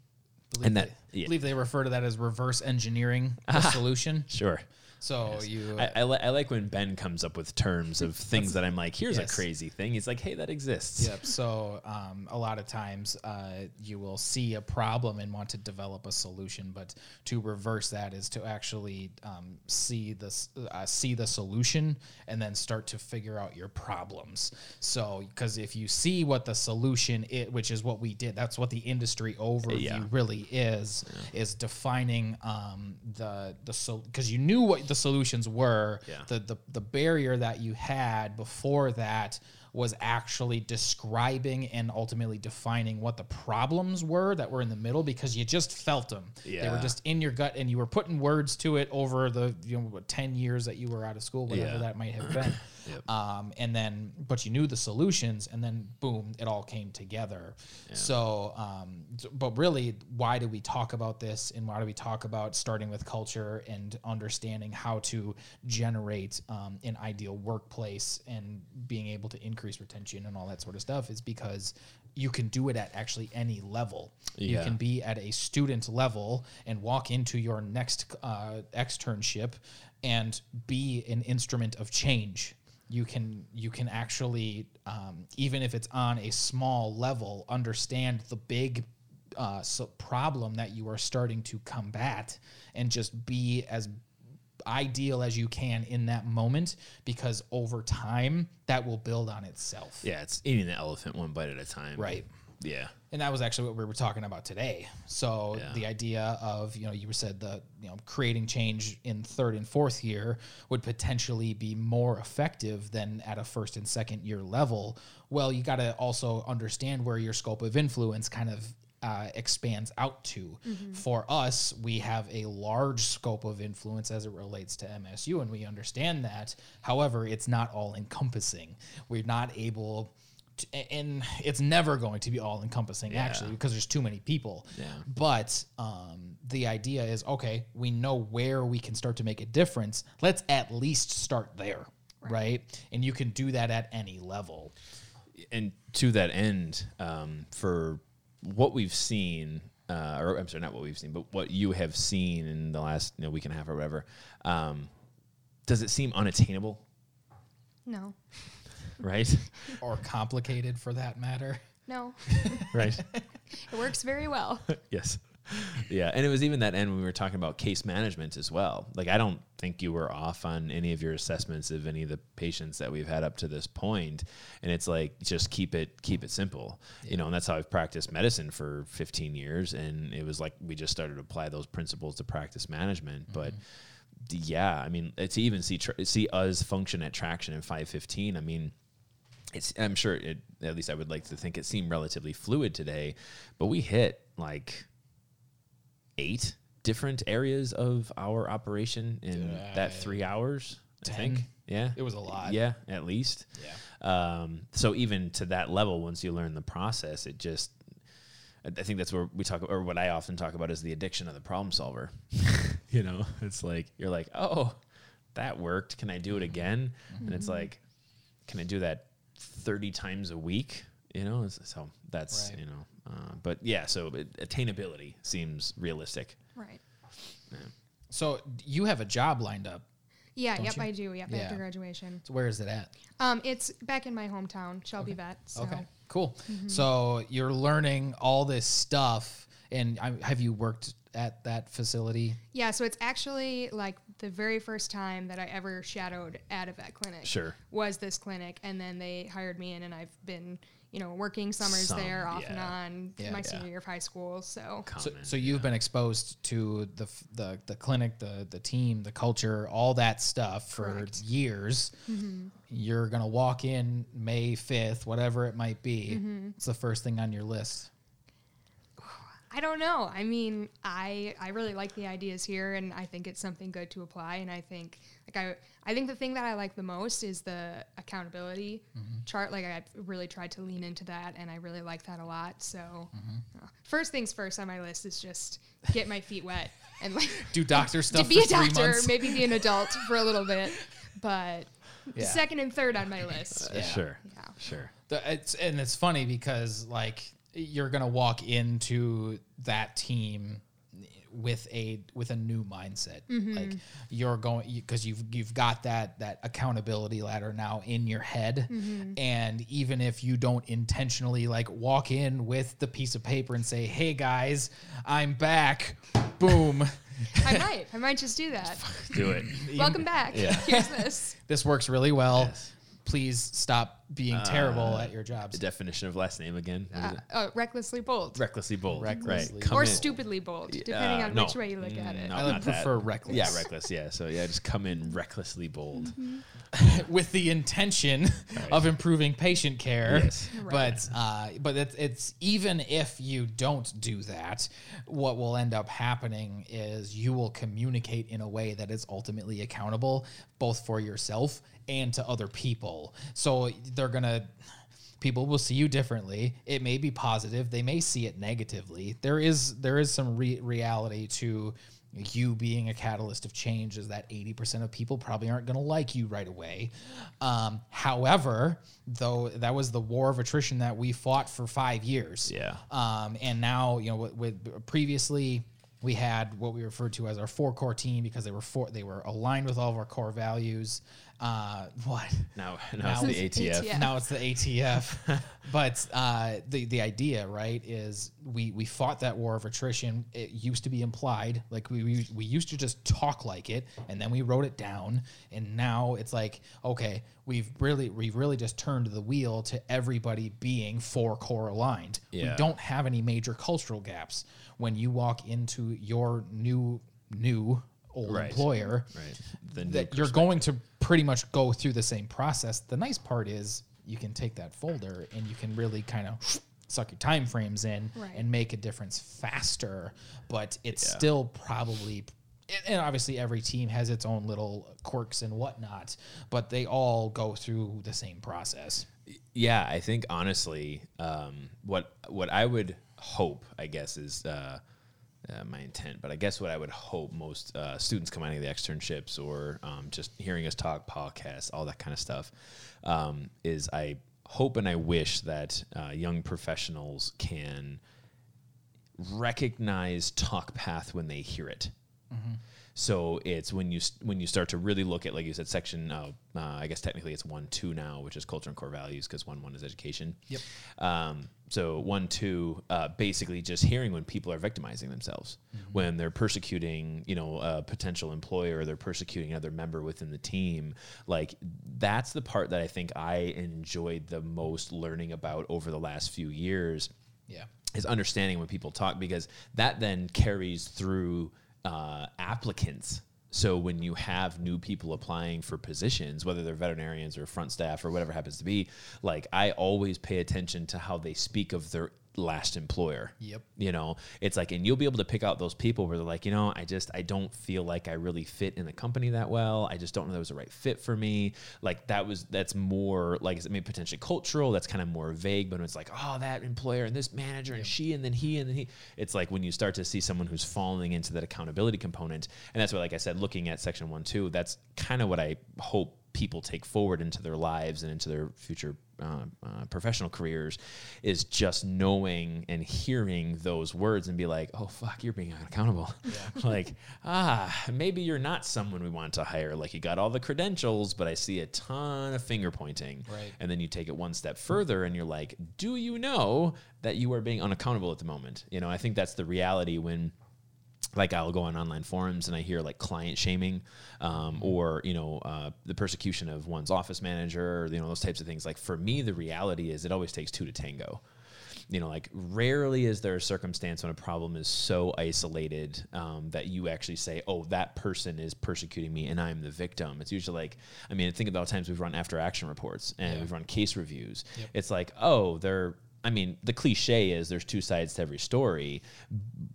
Believe And that- they, yeah. believe they refer to that as reverse engineering the solution. sure. So you, I, I, li- I like when Ben comes up with terms of things that I'm like, here's Yes. a crazy thing. He's like, hey, that exists. Yep. So um, a lot of times uh, you will see a problem and want to develop a solution, but to reverse that is to actually um, see this, uh, see the solution, and then start to figure out your problems. So because if you see what the solution is, which is what we did, that's what the industry overview Yeah. really is, is defining um, the the so because you knew what the solutions were. Yeah. The, the the barrier that you had before that was actually describing and ultimately defining what the problems were that were in the middle because you just felt them. They were just in your gut and you were putting words to it over the you know what, 10 years that you were out of school whatever Yeah. that might have been. Um, and then but you knew the solutions and then boom it all came together. So um, but really why do we talk about this and why do we talk about starting with culture and understanding how to generate um, an ideal workplace and being able to increase retention and all that sort of stuff is because you can do it at actually any level. You can be at a student level and walk into your next uh, externship and be an instrument of change. You can you can actually um, even if it's on a small level understand the big uh, so problem that you are starting to combat and just be as ideal as you can in that moment because over time that will build on itself. Yeah, it's eating the elephant one bite at a time. Right. Yeah. And that was actually what we were talking about today. So Yeah. the idea of you know you said the you know creating change in third and fourth year would potentially be more effective than at a first and second year level. Well, you got to also understand where your scope of influence kind of uh, expands out to. For us, we have a large scope of influence as it relates to MSU, and we understand that. However, it's not all encompassing. We're not able and it's never going to be all encompassing actually because there's too many people. Yeah. but um, the idea is okay we know where we can start to make a difference. Let's at least start there right, and you can do that at any level. And to that end, um, for what we've seen, uh, or I'm sorry, not what we've seen, but what you have seen in the last you know, week and a half or whatever, um, does it seem unattainable? No, Right, or complicated for that matter no, right. it works very well. yes. Yeah, and it was even that end when we were talking about case management as well. Like I don't think you were off on any of your assessments of any of the patients that we've had up to this point. And it's like just keep it keep it simple. You know, and that's how I've practiced medicine for 15 years and it was like we just started to apply those principles to practice management, mm-hmm. but yeah, I mean, uh, to even see tr- see us function at traction in 515, I mean, it's I'm sure it at least I would like to think it seemed relatively fluid today, but we hit like eight different areas of our operation in that three hours. I think. Yeah. It was a lot. Yeah, at least. Yeah. Um, so even to that level, once you learn the process, it just I I think that's where we talk, or what I often talk about is the addiction of the problem solver. you know, it's like you're like, oh, that worked. Can I do it again? And it's like, can I do that thirty times a week? You know, so that's Right. you know, uh, but yeah. So it, attainability seems realistic. Right. so you have a job lined up Yeah. Yep. you? I do. Yep. Yeah. After graduation. so where is it at Um, it's back in my hometown, Shelby Vet. So. Okay, cool. So you're learning all this stuff, and I, have you worked at that facility? Yeah, so it's actually like the very first time that I ever shadowed at a vet clinic. Sure. Was this clinic, and then they hired me in, and I've been, you know, working summers Some, there off and on Yeah. my Yeah. senior year of high school. So So, Common, so you've been exposed to the the the clinic, the the team, the culture, all that stuff for Correct. years. Mm-hmm. You're gonna walk in May fifth, whatever it might be. Mm-hmm. It's the first thing on your list. I don't know. I mean, I I really like the ideas here, and I think it's something good to apply. And I think like I I think the thing that I like the most is the accountability chart. Like I really tried to lean into that, and I really like that a lot. So uh, first things first on my list is just get my feet wet and like Do doctor stuff. to stuff be for a three doctor, months. maybe be an adult for a little bit, but Yeah. second and third on my list. Uh, Sure. Yeah. Sure. The- It's and it's funny because like you're gonna walk into that team with a with a new mindset. Mm-hmm. Like you're going because you've you've got that that accountability ladder now in your head, mm-hmm. and even if you don't intentionally like walk in with the piece of paper and say, "Hey guys, I'm back," boom. I might. I might just do that. Do it. Welcome back. Yeah. Here's this. This works really well. Yes. Please stop being terrible at your jobs. The definition of last name again. What is Uh, oh, recklessly bold. Recklessly bold. Recklessly right. Come or in. stupidly bold, depending Uh, on no. which way you look at it. No, I would not that. prefer reckless. Yeah, reckless. Yeah. So yeah, just come in recklessly bold. with the intention of improving patient care. Yes. But uh, but it's, it's even if you don't do that, what will end up happening is you will communicate in a way that is ultimately accountable, both for yourself and to other people. So they're gonna. People will see you differently. It may be positive. They may see it negatively. There is there is some re- reality to you being a catalyst of change is that 80% of people probably aren't going to like you right away. Um, however, though that was the war of attrition that we fought for five years. Yeah. Um, and now, you know, with, with previously we had what we referred to as our four core team because they were four, they were aligned with all of our core values. Uh, what? Now, now, it's the ATF. ATF. Now it's the ATF. but uh, the the idea, right, is we we fought that war of attrition. It used to be implied, like we, we we used to just talk like it, and then we wrote it down, and now it's like, okay, we've really we've really just turned the wheel to everybody being four core aligned. Yeah. We don't have any major cultural gaps when you walk into your new new old Right. employer Right. The new that you're going to pretty much go through the same process. The nice part is you can take that folder and you can really kind of suck your time frames in Right. and make a difference faster. But it's Yeah. still probably and obviously every team has its own little quirks and whatnot, but they all go through the same process. Yeah, I think honestly, um, what what I would hope, I guess, is uh, uh, my intent. But I guess what I would hope most uh, students coming out of the externships or um, just hearing us talk, podcasts, all that kind of stuff, um, is I hope and I wish that uh, young professionals can recognize talk path when they hear it. So it's when you when you start to really look at, like you said, section. Uh, uh, I guess technically it's one two now, which is culture and core values, because one one is education. Yep. Um, so one two, uh, basically just hearing when people are victimizing themselves, when they're persecuting, you know, a potential employer, or they're persecuting another member within the team. Like that's the part that I think I enjoyed the most learning about over the last few years Yeah. is understanding when people talk because that then carries through uh, applicants. So when you have new people applying for positions, whether they're veterinarians or front staff or whatever happens to be, like I always pay attention to how they speak of their last employer. Yep. You know, it's like, and you'll be able to pick out those people where they're like, you know, I just, I don't feel like I really fit in the company that well. I just don't know that was the right fit for me. Like that was, that's more like, I mean, potentially cultural. That's kind of more vague, but when it's like, oh, that employer and this manager and she and then he and then he, it's like when you start to see someone who's falling into that accountability component. And that's what, like I said, looking at section one, two, that's kind of what I hope people take forward into their lives and into their future uh, uh, professional careers is just knowing and hearing those words and be like, oh, fuck, you're being accountable. like, ah, maybe you're not someone we want to hire. Like, you got all the credentials, but I see a ton of finger pointing. Right. And then you take it one step further and you're like, do you know that you are being unaccountable at the moment? You know, I think that's the reality when like I'll go on online forums and I hear like client shaming, um, or you know uh, the persecution of one's office manager, or, you know those types of things. Like for me, the reality is it always takes two to tango. You know, like rarely is there a circumstance when a problem is so isolated um, that you actually say, "Oh, that person is persecuting me and I'm the victim." It's usually like, I mean, think about times we've run after action reports and we've run case reviews. It's like, oh, they're I mean, the cliche is there's two sides to every story,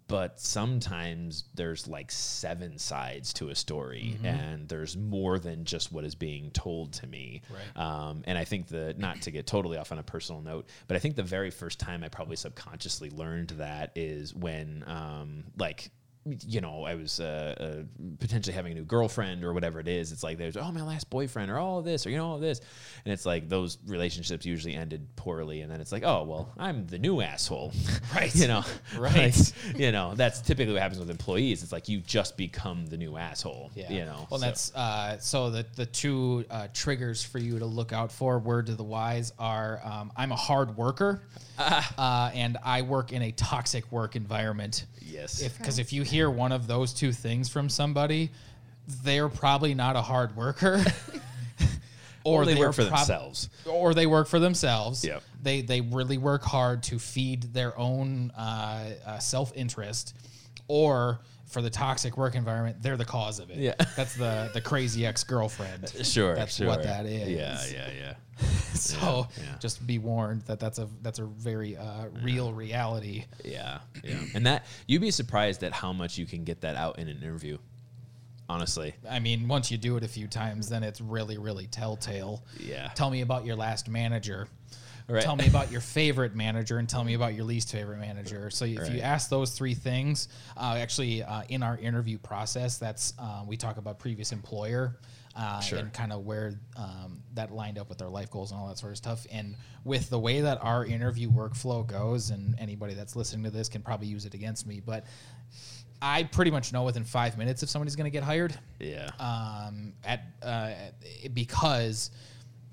but sometimes there's like seven sides to a story, and there's more than just what is being told to me. Right. Um, and I think the not to get totally off on a personal note, but I think the very first time I probably subconsciously learned that is when, um, like, you know, I was uh, uh, potentially having a new girlfriend or whatever it is. It's like there's oh my last boyfriend or all of this or you know all of this, and it's like those relationships usually ended poorly, and then it's like oh well I'm the new asshole, Right. you know, Right. Like, you know that's typically what happens with employees. It's like you just become the new asshole, Yeah. you know. Well, so- that's uh, so the the two uh, triggers for you to look out for. Word to the wise are: um, I'm a hard worker, uh, and I work in a toxic work environment. yes, If because if you hear one of those two things from somebody, they're probably not a hard worker. or they they're work for prob- themselves. or they work for themselves. Yep. They they really work hard to feed their own uh, uh, self interest, or for the toxic work environment, they're the cause of it. Yeah. that's the the crazy ex girlfriend. Sure, that's sure. what that is. Yeah, yeah, yeah. So yeah. just be warned that that's a that's a very uh, real reality. Yeah, yeah. And that you'd be surprised at how much you can get that out in an interview. Honestly, I mean, once you do it a few times, then it's really really telltale. Yeah. Tell me about your last manager. Right. Tell me about your favorite manager and tell me about your least favorite manager. So if you ask those three things, uh, actually uh, in our interview process, that's uh, we talk about previous employer uh, Sure. and kind of where um, that lined up with our life goals and all that sort of stuff. And with the way that our interview workflow goes, and anybody that's listening to this can probably use it against me, but I pretty much know within five minutes if somebody's going to get hired. Yeah. um, at uh, because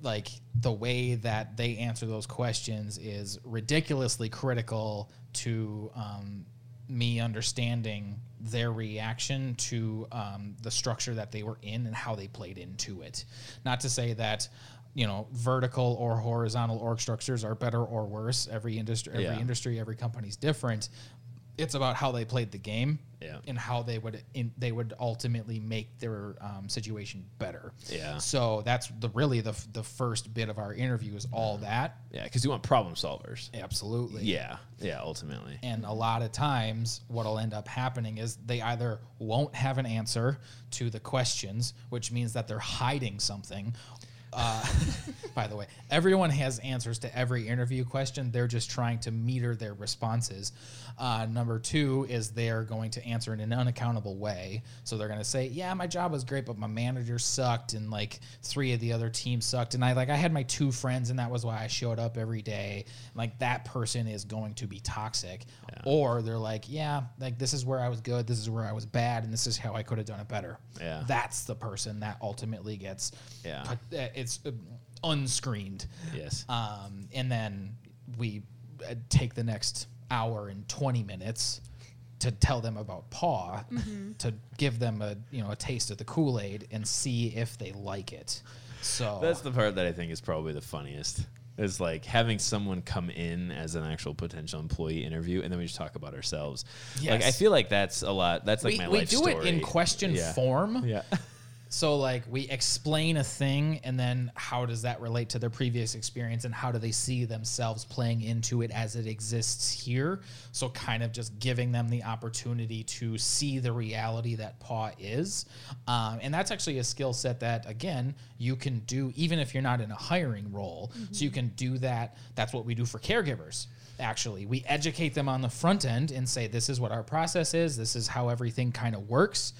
like the way that they answer those questions is ridiculously critical to um, me understanding their reaction to um, the structure that they were in and how they played into it. Not to say that you know vertical or horizontal org structures are better or worse. Every industry, every Yeah. industry, every company's different. It's about how they played the game Yeah. and how they would in, they would ultimately make their um, situation better. Yeah. So that's the really the the first bit of our interview is all that. yeah, because you want problem solvers. Absolutely. Yeah. Yeah. Ultimately. And a lot of times, what'll end up happening is they either won't have an answer to the questions, which means that they're hiding something. Uh, by the way, everyone has answers to every interview question. They're just trying to meter their responses. Uh, number two is they're going to answer in an unaccountable way. So they're going to say, "Yeah, my job was great, but my manager sucked, and like three of the other teams sucked, and I like I had my two friends, and that was why I showed up every day." Like that person is going to be toxic. Or they're like, "Yeah, like this is where I was good, this is where I was bad, and this is how I could have done it better." Yeah. that's the person that ultimately gets Yeah. put- uh, it's uh, unscreened Yes. um, and then we uh, take the next hour and 20 minutes to tell them about paw mm-hmm. to give them a you know a taste of the kool-aid and see if they like it so That's the part that I think is probably the funniest. Is like having someone come in as an actual potential employee interview, and then we just talk about ourselves. Like I feel like that's a lot. That's like we, my we life do it in question Yeah. form Yeah. So like we explain a thing and then how does that relate to their previous experience and how do they see themselves playing into it as it exists here? So kind of just giving them the opportunity to see the reality that paw is. Um, and that's actually a skill set that again you can do even if you're not in a hiring role. So you can do that. That's what we do for caregivers actually we educate them on the front end and say this is what our process is this is how everything kind of works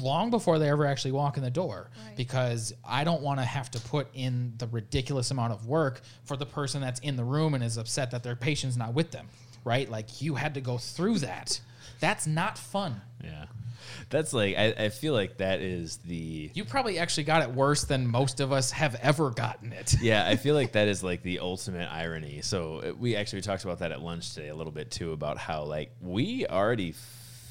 long before they ever actually walk in the door Right. because i don't want to have to put in the ridiculous amount of work for the person that's in the room and is upset that their patient's not with them right like you had to go through that that's not fun Yeah. That's like I, I feel like that is the you probably actually got it worse than most of us have ever gotten it yeah, I feel like that is like the ultimate irony. So uh, we actually talked about that at lunch today a little bit too about how like we already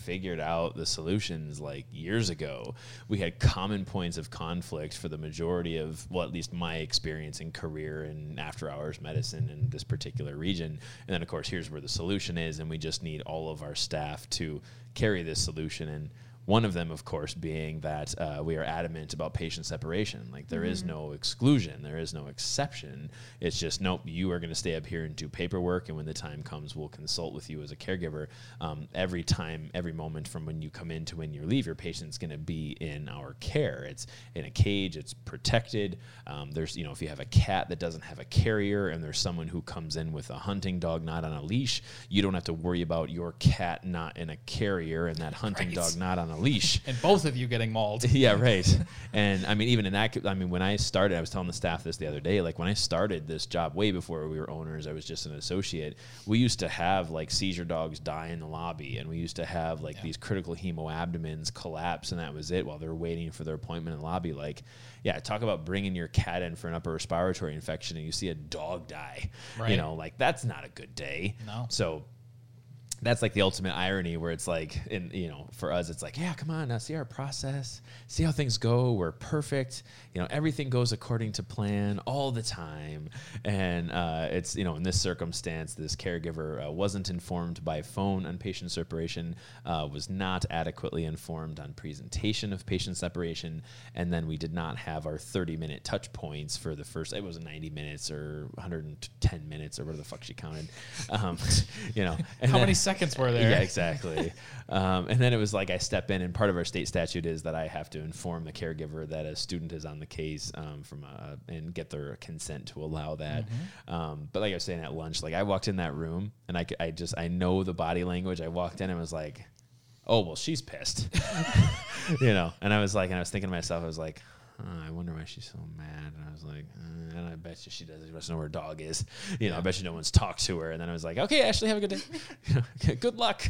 figured out the solutions like years ago. We had common points of conflict for the majority of well at least my experience in career and after hours medicine in this particular region. And then of course here's where the solution is and we just need all of our staff to carry this solution and one of them, of course, being that uh, we are adamant about patient separation. Like there is no exclusion, there is no exception. It's just nope. You are going to stay up here and do paperwork, and when the time comes, we'll consult with you as a caregiver. Um, every time, every moment from when you come in to when you leave, your patient's going to be in our care. It's in a cage. It's protected. Um, there's you know if you have a cat that doesn't have a carrier, and there's someone who comes in with a hunting dog not on a leash, you don't have to worry about your cat not in a carrier and that hunting Right. dog not on a leash. and both of you getting mauled yeah, right. And I mean, even in that, I mean, when I started, I was telling the staff this the other day. Like when I started this job, way before we were owners, I was just an associate. We used to have like seizure dogs die in the lobby, and we used to have like these critical hemoabdomens collapse, and that was it while they were waiting for their appointment in the lobby. Like, yeah, talk about bringing your cat in for an upper respiratory infection, and you see a dog die. Right. You know, like that's not a good day. No. So that's like the ultimate irony where it's like in you know for us it's like yeah come on now see our process see how things go we're perfect you know everything goes according to plan all the time. And uh, it's you know in this circumstance this caregiver uh, wasn't informed by phone on patient separation uh, was not adequately informed on presentation of patient separation and then we did not have our 30 minute touch points for the first it was 90 minutes or 110 minutes or whatever the fuck she counted. Um, you know and how then- many seconds were there yeah, exactly. um, and then it was like I step in, and part of our state statute is that I have to inform the caregiver that a student is on the case um, from uh, and get their consent to allow that. Um, but like I was saying at lunch, like I walked in that room, and I, I just I know the body language. I walked in and was like, oh well, she's pissed, you know. And I was like, and I was thinking to myself, I was like. "Huh, I wonder why she's so mad. And I was like, uh, and I bet you she doesn't she doesn't know where her dog is. You know, I bet you no one's talked to her. And then I was like, okay, Ashley, have a good day. You know, good luck.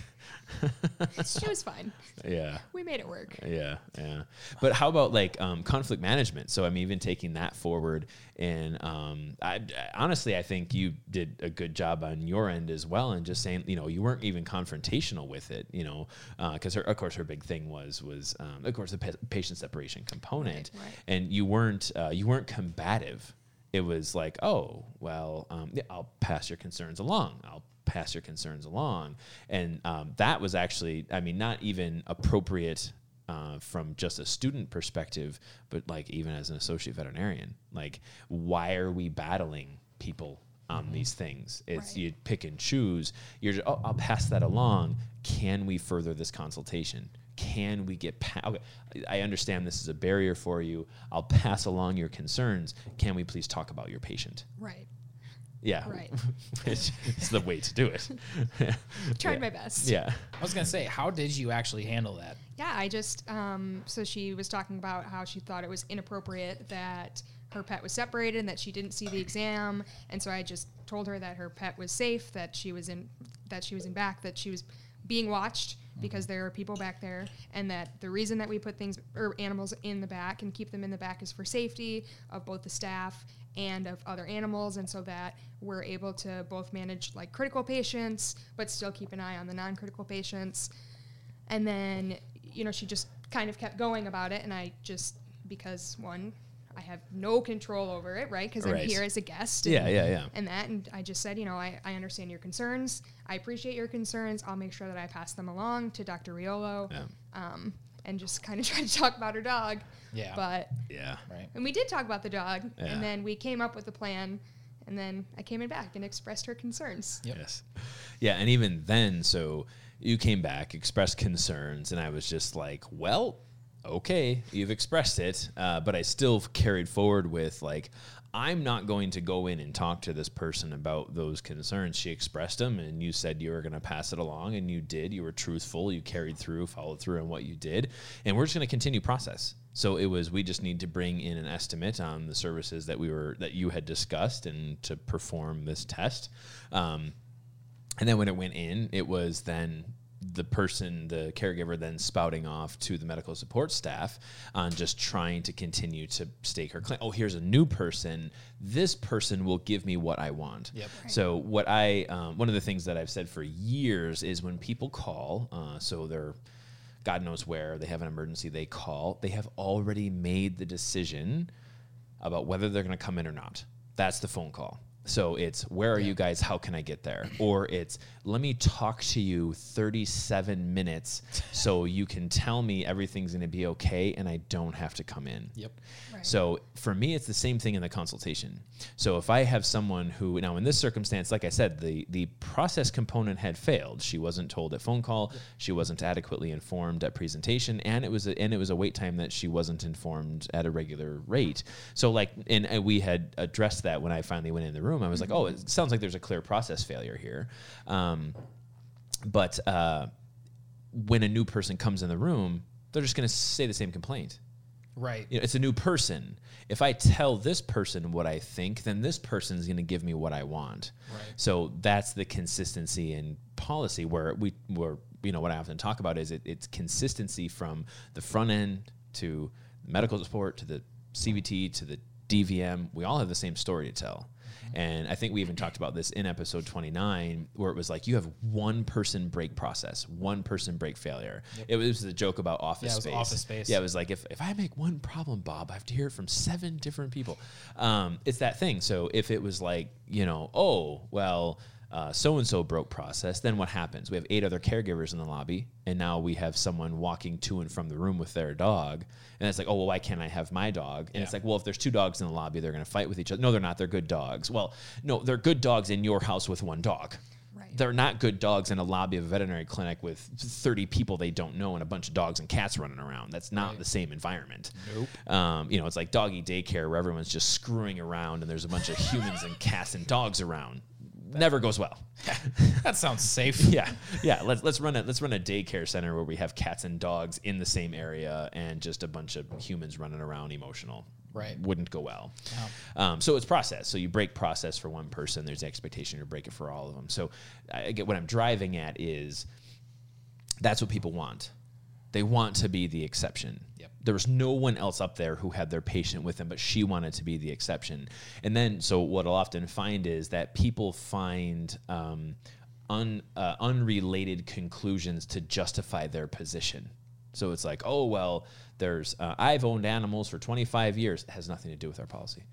She was fine. Yeah. We made it work. Yeah, yeah. But how about like um, conflict management? So I'm even taking that forward, and um, I, honestly, I think you did a good job on your end as well, and just saying, you know, you weren't even confrontational with it, you know, because of course her big thing was was um, of course the pa- patient separation component, Right, right. and you weren't uh, you weren't combative. It was like, oh, well, um, yeah, I'll pass your concerns along. I'll pass your concerns along. And um, that was actually, I mean, not even appropriate uh, from just a student perspective, but like even as an associate veterinarian. Like, why are we battling people on these things? It's Right. you pick and choose. You're just, oh, I'll pass that along. Can we further this consultation? Can we get past? Okay, I understand this is a barrier for you. I'll pass along your concerns. Can we please talk about your patient? Right. Yeah, Right. Which is the way to do it. Tried Yeah. my best. Yeah, I was gonna say, how did you actually handle that? Yeah, I just um, so she was talking about how she thought it was inappropriate that her pet was separated and that she didn't see the exam, and so I just told her that her pet was safe, that she was in that she was in back, that she was being watched because there are people back there, and that the reason that we put things or animals in the back and keep them in the back is for safety of both the staff and of other animals, and so that we're able to both manage like critical patients, but still keep an eye on the non-critical patients. And then, you know, she just kind of kept going about it. And I just, because one, I have no control over it, right? Because Right. I'm here as a guest. Yeah, yeah, yeah. And that, and I just said, you know, I, I understand your concerns. I appreciate your concerns. I'll make sure that I pass them along to Dr. Riolo. Yeah. Um, and just kind of try to talk about her dog. Yeah. But, yeah. Right. and we did talk about the dog. Yeah. And then we came up with a plan. And then I came in back and expressed her concerns. Yep. Yes. Yeah, and even then, so you came back, expressed concerns, and I was just like, well, okay, you've expressed it, uh, but I still carried forward with like, I'm not going to go in and talk to this person about those concerns. She expressed them, and you said you were going to pass it along, and you did. You were truthful. You carried through, followed through on what you did, and we're just going to continue process. So it was we just need to bring in an estimate on the services that we were that you had discussed and to perform this test. Um, and then when it went in, it was then the person, the caregiver, then spouting off to the medical support staff on just trying to continue to stake her claim. Oh, here's a new person. This person will give me what I want. Yep. So what I, um, one of the things that I've said for years is when people call, uh, so they're God knows where, they have an emergency, they call, they have already made the decision about whether they're going to come in or not. That's the phone call. So it's where are you guys? How can I get there? Or it's let me talk to you 37 minutes so you can tell me everything's going to be okay and I don't have to come in. Yep. Right. So for me, it's the same thing in the consultation. So if I have someone who now in this circumstance, like I said, the the process component had failed. She wasn't told at phone call. She wasn't adequately informed at presentation, and it was a, and it was a wait time that she wasn't informed at a regular rate. So like, and, and we had addressed that when I finally went in the room. I was like, oh, it sounds like there's a clear process failure here. Um, but uh, when a new person comes in the room, they're just going to say the same complaint Right. you know, it's a new person. If I tell this person what I think, then this person is going to give me what I want. Right. So that's the consistency in policy where we where you know what I often talk about is it, it's consistency from the front end to medical support to the CVT to the DVM. We all have the same story to tell. And I think we even talked about this in episode 29, where it was like you have one person break process, one person break failure. It was a joke about office Yeah, it was space. Office Space. Yeah, it was like if, if I make one problem, Bob, I have to hear it from seven different people. Um, it's that thing. So if it was like, you know, oh, well, so and so broke process, then what happens? We have eight other caregivers in the lobby, and now we have someone walking to and from the room with their dog. And it's like, oh, well, why can't I have my dog? And it's like, well, if there's two dogs in the lobby, they're going to fight with each other. No, they're not. They're good dogs. Well, no, they're good dogs in your house with one dog. Right. They're not good dogs in a lobby of a veterinary clinic with 30 people they don't know and a bunch of dogs and cats running around. That's not the same environment. Nope. Um, you know, it's like doggy daycare where everyone's just screwing around and there's a bunch of humans and cats and dogs around. Never goes well. That sounds safe. yeah, yeah. Let's let's run a let's run a daycare center where we have cats and dogs in the same area and just a bunch of humans running around emotional. Right. Wouldn't go well. Um, so it's process. So you break process for one person. There's the expectation to break it for all of them. So I get what I'm driving at is That's what people want. They want to be the exception. There was no one else up there who had their patient with them, but she wanted to be the exception. And then, so what I'll often find is that people find um, un, uh, unrelated conclusions to justify their position. So it's like, oh well, there's uh, I've owned animals for 25 years. It has nothing to do with our policy.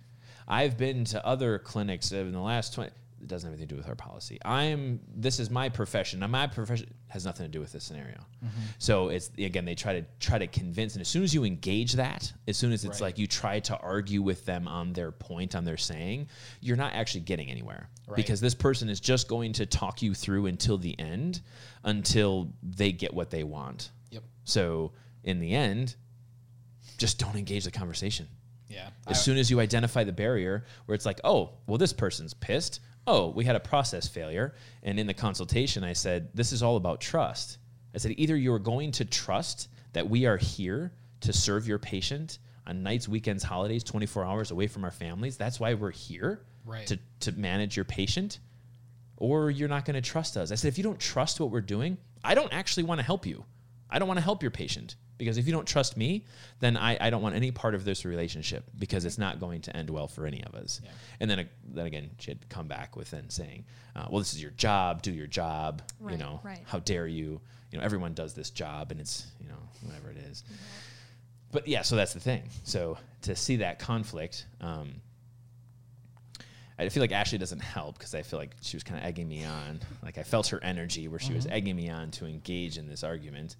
I've been to other clinics in the last 20. It doesn't have anything to do with our policy. I'm. This is my profession. Now, my profession has nothing to do with this scenario. Mm-hmm. So it's again they try to try to convince, and as soon as you engage that, as soon as it's Right. like you try to argue with them on their point, on their saying, you're not actually getting anywhere Right. because this person is just going to talk you through until the end, until they get what they want. Yep. So in the end, just don't engage the conversation. Yeah. As soon as you identify the barrier where it's like, oh, well, this person's pissed. Oh, we had a process failure. And in the consultation, I said, this is all about trust. I said, either you're going to trust that we are here to serve your patient on nights, weekends, holidays, 24 hours away from our families. That's why we're here Right. to, to manage your patient. Or you're not going to trust us. I said, if you don't trust what we're doing, I don't actually want to help you. I don't want to help your patient because if you don't trust me, then I, I don't want any part of this relationship because it's not going to end well for any of us. And then, uh, then again, she had come back with then saying, uh, "Well, this is your job. Do your job. you know, right. how dare you? You know, everyone does this job, and it's you know whatever it is." But yeah, so that's the thing. So to see that conflict. Um, I feel like Ashley doesn't help because I feel like she was kind of egging me on. Like I felt her energy where she was egging me on to engage in this argument.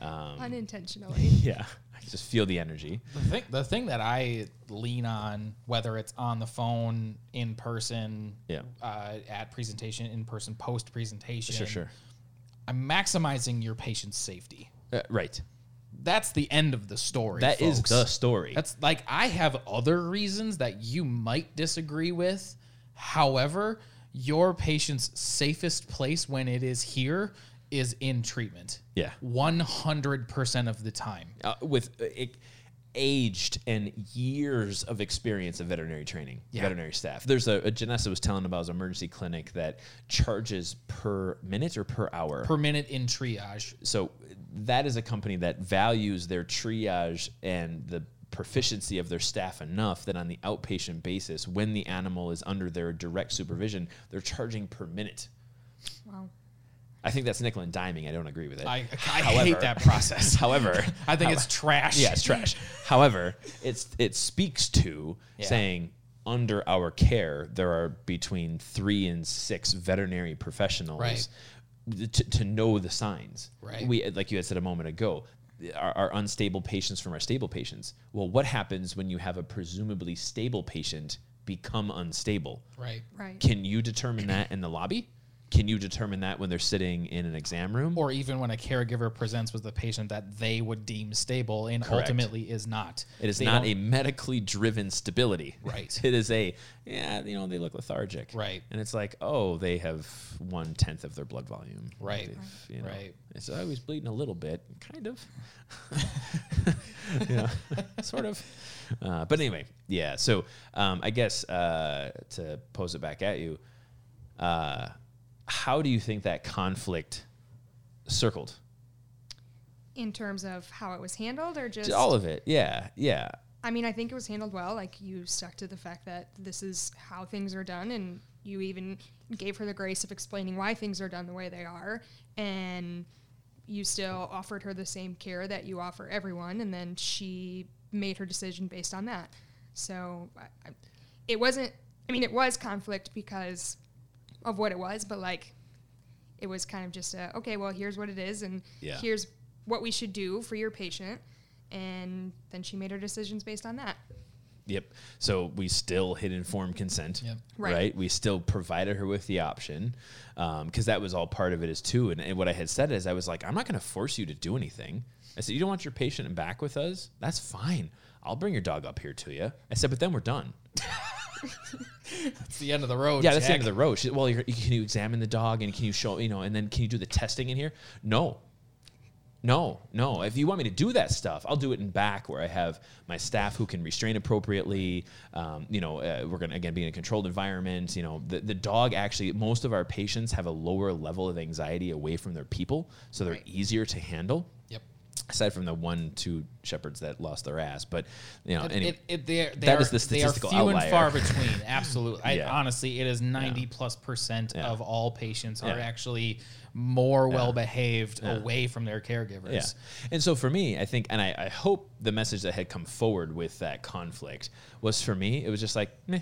Um, Unintentionally. yeah, I just feel the energy. The thing, the thing that I lean on, whether it's on the phone, in person, Yeah. uh, at presentation, in person, post presentation, Sure, sure. I'm maximizing your patient's safety. Uh, right. That's the end of the story. That is folks. the story. That's like I have other reasons that you might disagree with. However, your patient's safest place when it is here is in treatment. Yeah. 100% of the time. uh, with uh, it, aged and years of experience of veterinary training, Yeah. veterinary staff. There's a, a Janessa was telling about his emergency clinic that charges per minute or per hour. Per minute in triage. so that is a company that values their triage and the proficiency of their staff enough that on the outpatient basis, when the animal is under their direct supervision, they're charging per minute. Wow. I think that's nickel and diming. I don't agree with it. I, I However- hate that process. However, I think it's trash. yeah, it's trash. However, it's it speaks to Yeah. saying under our care there are between three and six veterinary professionals Right. to, to know the signs. Right. We like you had said a moment ago. Our, our unstable patients from our stable patients. Well, what happens when you have a presumably stable patient become unstable? Right. Right. Can you determine that in the lobby? Can you determine that when they're sitting in an exam room? Or even when a caregiver presents with a patient that they would deem stable and Correct. ultimately is not. It is They not a medically driven stability. Right. It is a yeah, you know, they look lethargic. Right. And it's like, oh, they have one tenth of their blood volume. Right. You know, Right. It's I was bleeding a little bit, kind of. you know, sort of. Uh, but anyway, yeah. So um, I guess uh, to pose it back at you, uh, how do you think that conflict circled? In terms of how it was handled, or just All of it. Yeah. Yeah. I mean, I think it was handled well. Like you stuck to the fact that this is how things are done, and you even gave her the grace of explaining why things are done the way they are, and you still offered her the same care that you offer everyone, and then she made her decision based on that. So I, I, it wasn't. I mean, it was conflict because of what it was, but like it was kind of just a okay. Well, here's what it is, and Yeah. here's what we should do for your patient and then she made her decisions based on that. Yep. So we still hit informed consent, Yep. right. Right. We still provided her with the option um, because that was all part of it as too. And, and what I had said is I was like, I'm not going to force you to do anything. I said, you don't want your patient back with us? That's fine. I'll bring your dog up here to you. I said, but then we're done. It's the end of the road. yeah, that's the end of the road. She well, you're, can you examine the dog and can you show, you know, and then can you do the testing in here? No. No, no. If you want me to do that stuff, I'll do it in back where I have my staff who can restrain appropriately. Um, you know, uh, we're going to, again, be in a controlled environment. You know, the, the dog actually, most of our patients have a lower level of anxiety away from their people, so they're Right. easier to handle. Aside from the one, two shepherds that lost their ass. But, you know, It, any, it, it, they That is the they are statistical few and far between. Absolutely. I, Yeah. honestly, it is 90 plus percent Yeah. of all patients are actually more well behaved away from their caregivers. Yeah. And so for me, I think, and I, I hope the message that had come forward with that conflict was for me, it was just like, meh.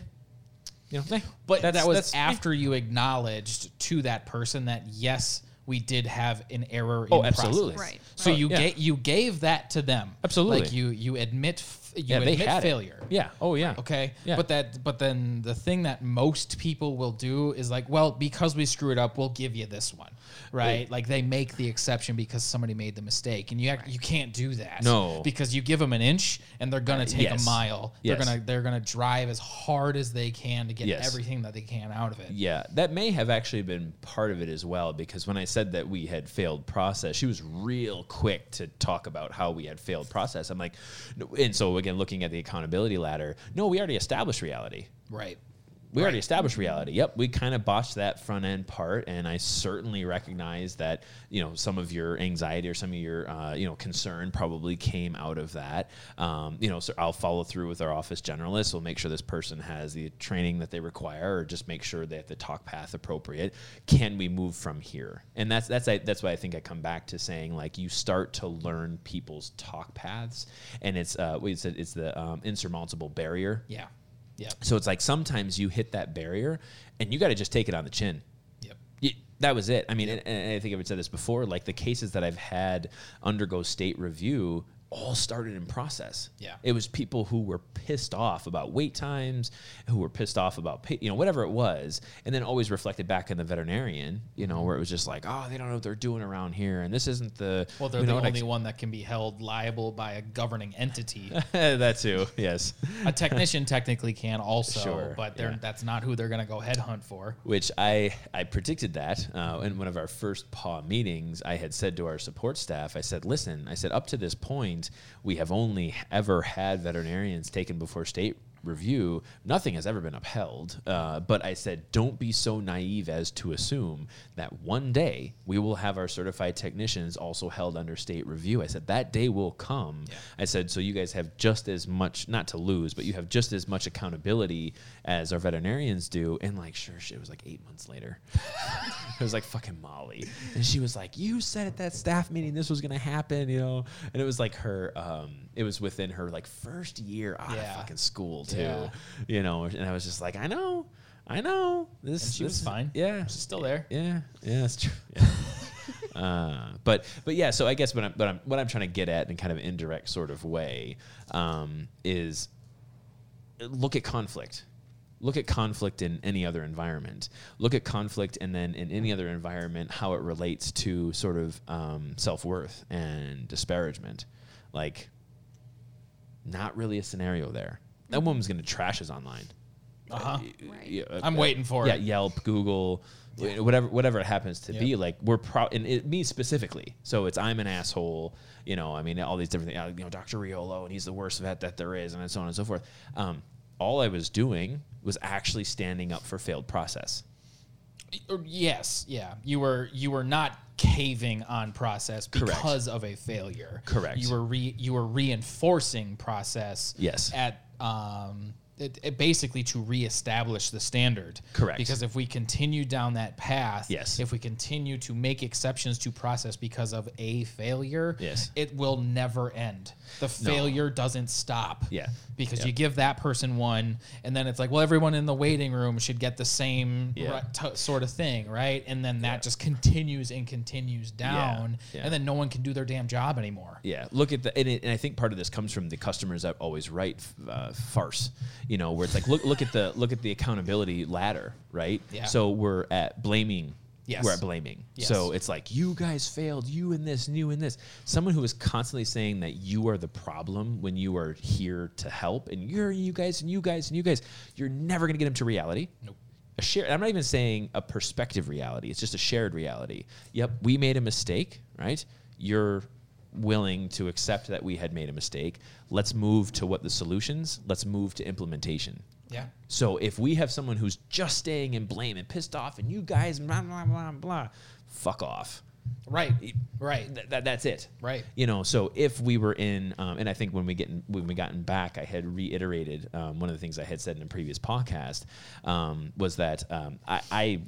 You know, meh. But That's- that was that's meh. after you acknowledged to that person that yes, we did have an error. Oh, in Oh, process. absolutely. Right. So Right. you Yeah. gave you gave that to them. Absolutely. Like you you admit f- you Yeah, they admit had it. failure. Yeah. Oh, yeah. Okay. Yeah. But that but then the thing that most people will do is like, well, because we screwed up, we'll give you this one. Right? Like they make the exception because somebody made the mistake. And you act, you can't do that. No. Because you give them an inch and they're gonna take yes. a mile. Yes. They're gonna they're gonna drive as hard as they can to get Yes. everything that they can out of it. Yeah, that may have actually been part of it as well because when I said that we had failed process, she was real quick to talk about how we had failed process. I'm like, and so again, looking at the accountability ladder, no, we already established reality. Right. We already established reality. Yep, we kind of botched that front end part, and I certainly recognize that you know some of your anxiety or some of your uh, you know concern probably came out of that. Um, you know, so I'll follow through with our office generalist. We'll make sure this person has the training that they require, or just make sure they have the talk path appropriate. Can we move from here? And that's that's I, that's why I think I come back to saying like you start to learn people's talk paths, and it's uh, we said it's the um, insurmountable barrier. Yeah. Yep. So it's like sometimes you hit that barrier and you got to just take it on the chin. Yep. Y- that was it. I mean, and, and I think I've said this before. Like the cases that I've had undergo state review all started in process. Yeah. it was people who were pissed off about wait times, who were pissed off about pa- you know whatever it was, and then always reflected back in the veterinarian. You know, where it was just like, oh, they don't know what they're doing around here, and this isn't the Well, they're the only like- one that can be held liable by a governing entity. that too. Yes. a technician technically can also, Sure, but they're, yeah. that's not who they're going to go headhunt for. which I I predicted that uh, in one of our first paw meetings. I had said to our support staff, I said, "Listen, I said up to this point, we have only ever had veterinarians taken before state." Review, nothing has ever been upheld. Uh, but I said, don't be so naive as to assume that one day we will have our certified technicians also held under state review. I said, that day will come. I said, so you guys have just as much, not to lose, but you have just as much accountability as our veterinarians do. And like, sure, shit, it was like eight months later. it was like fucking Molly. And she was like, you said at that staff meeting this was going to happen, you know? And it was like her, um, it was within her like first year out Yeah. of fucking school too, Yeah. you know? And I was just like, I know. I know this. And she this was is- fine. Yeah, She's still there. yeah, yeah, that's true. Yeah. uh, but but yeah, so I guess what I'm what I'm what I'm trying to get at in kind of indirect sort of way um, is look at conflict. Look at conflict in any other environment. Look at conflict, and then in any other environment, how it relates to sort of um, self worth and disparagement. Like, not really a scenario there. That woman's going to trash us online. Uh-huh. Right. Yeah, uh, I'm waiting for yeah, it. Yelp, Google, whatever whatever it happens to be. Like we're pro and it, me specifically. So it's I'm an asshole. You know, I mean, all these different things. uh, You know, Dr. Riolo, and he's the worst vet that there is, and so on and so forth. Um, all I was doing was actually standing up for failed process. Yes, yeah. You were you were not caving on process Correct. because of a failure. Correct. You were re, you were reinforcing process. Yes. At um, it, it basically to reestablish the standard. Correct. Because if we continue down that path, Yes. If we continue to make exceptions to process because of a failure, Yes. it will never end. The failure doesn't stop. Yeah. Because Yep. you give that person one, and then it's like, well, everyone in the waiting room should get the same Yeah. t- sort of thing, right? And then that just continues and continues down, Yeah. and then no one can do their damn job anymore. Yeah, look at the and, it, and I think part of this comes from the customers that always write uh, farce, you know, where it's like look look at the look at the accountability ladder, right? Yeah. So we're at blaming. Yes. We're at blaming. Yes. So it's like you guys failed, you in this, and you in this. Someone who is constantly saying that you are the problem when you are here to help, and you're you guys and you guys and you guys, you're never gonna get them to reality. Nope. A share. I'm not even saying a perspective reality. It's just a shared reality. Yep, we made a mistake, right? You're willing to accept that we had made a mistake. Let's move to what the solutions. Let's move to implementation. Yeah. So if we have someone who's just staying in blame and pissed off, and you guys blah blah blah blah, fuck off. Right. Right. Th- that, that's it. Right. You know. So if we were in, um, and I think when we get in, when we gotten back, I had reiterated um, one of the things I had said in a previous podcast um, was that um, I. I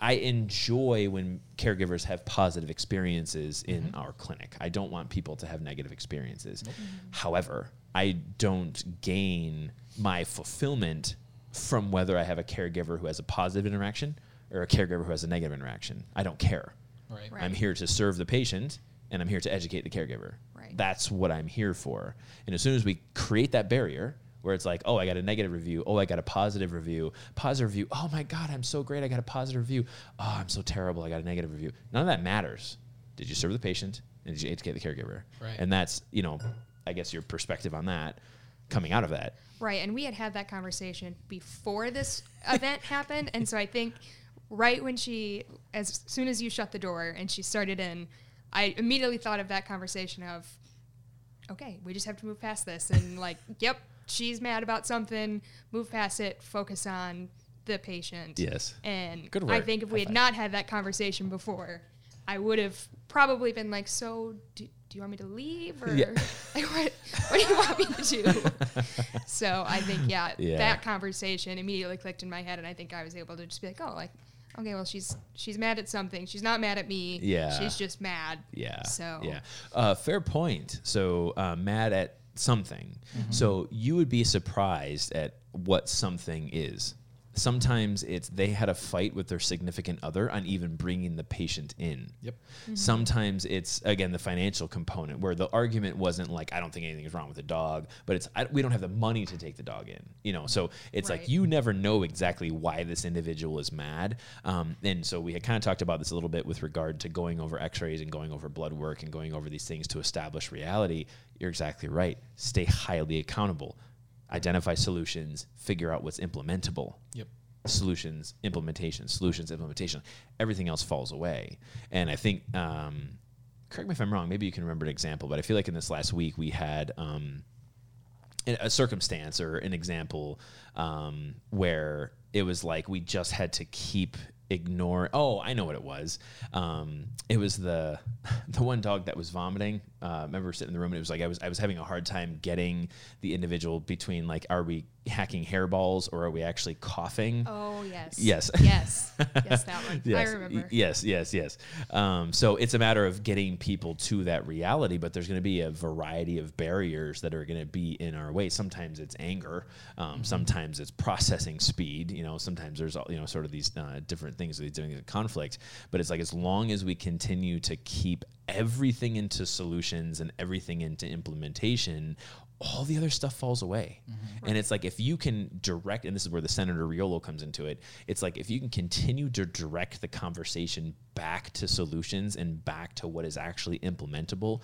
I enjoy when caregivers have positive experiences in mm-hmm. our clinic. I don't want people to have negative experiences. However, I don't gain my fulfillment from whether I have a caregiver who has a positive interaction or a caregiver who has a negative interaction. I don't care. Right. Right. I'm here to serve the patient and I'm here to educate the caregiver. Right. That's what I'm here for. And as soon as we create that barrier where it's like, oh, I got a negative review, oh, I got a positive review, positive review, oh my God, I'm so great, I got a positive review, oh, I'm so terrible, I got a negative review. None of that matters. Did you serve the patient and did you educate the caregiver? Right. And that's, you know, I guess your perspective on that coming out of that. Right, and we had had that conversation before this event happened, and so I think right when she, as soon as you shut the door and she started in, I immediately thought of that conversation of, okay, we just have to move past this, and like, yep, she's mad about something, move past it, focus on the patient. Yes. And Good I think if we had not had that conversation before, I would have probably been like, so do, do you want me to leave or Yeah. like what, what do you want me to do? so I think, yeah, Yeah. that conversation immediately clicked in my head. And I think I was able to just be like, oh, like, okay, well, she's, she's mad at something. She's not mad at me. Yeah. She's just mad. Yeah. So yeah, uh, fair point. So uh, mad at something. Mm-hmm. So you would be surprised at what something is. Sometimes it's they had a fight with their significant other on even bringing the patient in. Yep. Sometimes it's again the financial component where the argument wasn't like I don't think anything is wrong with the dog, but it's I, we don't have the money to take the dog in. You know, so it's like you never know exactly why this individual is mad. Um, and so we had kind of talked about this a little bit with regard to going over X-rays and going over blood work and going over these things to establish reality. You're exactly right. Stay highly accountable. Identify solutions. Figure out what's implementable Yep. solutions implementation solutions implementation everything else falls away and i think um, correct me if i'm wrong maybe you can remember an example but i feel like in this last week we had um, a circumstance or an example um, where it was like we just had to keep ignore oh i know what it was um, it was the the one dog that was vomiting uh, I remember sitting in the room and it was like I was I was having a hard time getting the individual between like are we hacking hairballs or are we actually coughing Oh, yes. Yes. Yes. Yes, that one. Yes. I remember. Yes, yes, yes. Um, so it's a matter of getting people to that reality, but there's going to be a variety of barriers that are going to be in our way. Sometimes it's anger, um, sometimes it's processing speed. You know, sometimes there's all- you know sort of these uh, different things, that are doing different conflict. But it's like as long as we continue to keep everything into solutions and everything into implementation. All the other stuff falls away. Mm-hmm. And it's like if you can direct, and this is where the Senator Riolo comes into it, it's like if you can continue to direct the conversation back to solutions and back to what is actually implementable,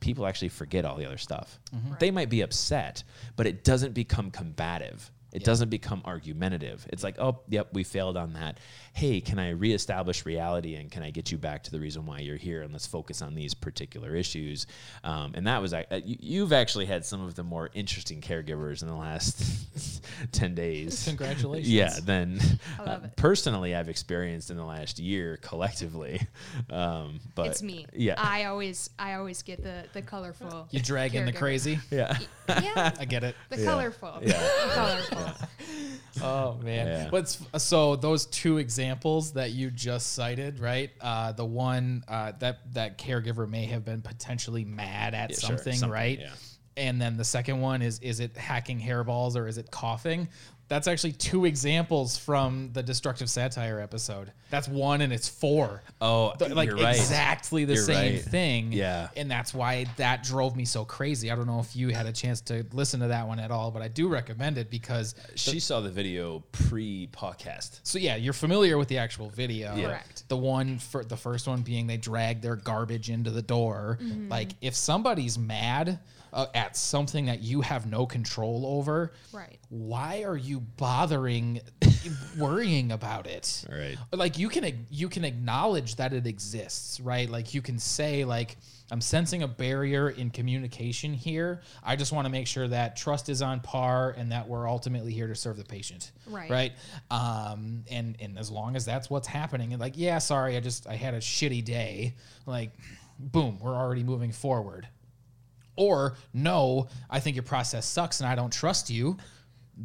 people actually forget all the other stuff. Mm-hmm. They might be upset, but it doesn't become combative. It doesn't become argumentative. It's like, oh, yep, we failed on that. Hey, can I reestablish reality and can I get you back to the reason why you're here? And let's focus on these particular issues. Um, and that was, uh, you- you've actually had some of the more interesting caregivers in the last 10 days. Congratulations. Yeah, then uh, personally, I've experienced in the last year collectively. Um, but it's me. Yeah. I always, I always get the the colorful. You drag in the crazy. yeah. Yeah. I get it. The Yeah. colorful. Yeah. colorful. Oh man! Yeah. So those two examples that you just cited, right? Uh, the one uh, that that caregiver may have been potentially mad at Yeah, sure, something, something, right? yeah. And then the second one is is it hacking hairballs or is it coughing? That's actually two examples from the destructive satire episode. That's one and it's four. Oh, Th- like you're right. exactly the You're same right. thing. Yeah. And that's why that drove me so crazy. I don't know if you had a chance to listen to that one at all, but I do recommend it because uh, She saw the video pre podcast. so yeah, you're familiar with the actual video. Yeah. Correct. The one for the first one being they drag their garbage into the door. Mm-hmm. Like if somebody's mad uh, at something that you have no control over, Right. why are you bothering worrying about it. Right. Like you can you can acknowledge that it exists, right? Like you can say like I'm sensing a barrier in communication here. I just want to make sure that trust is on par and that we're ultimately here to serve the patient. Right. Right. Um, and and as long as that's what's happening, and like, yeah, sorry, I just I had a shitty day. Like, boom, we're already moving forward. Or no, I think your process sucks and I don't trust you.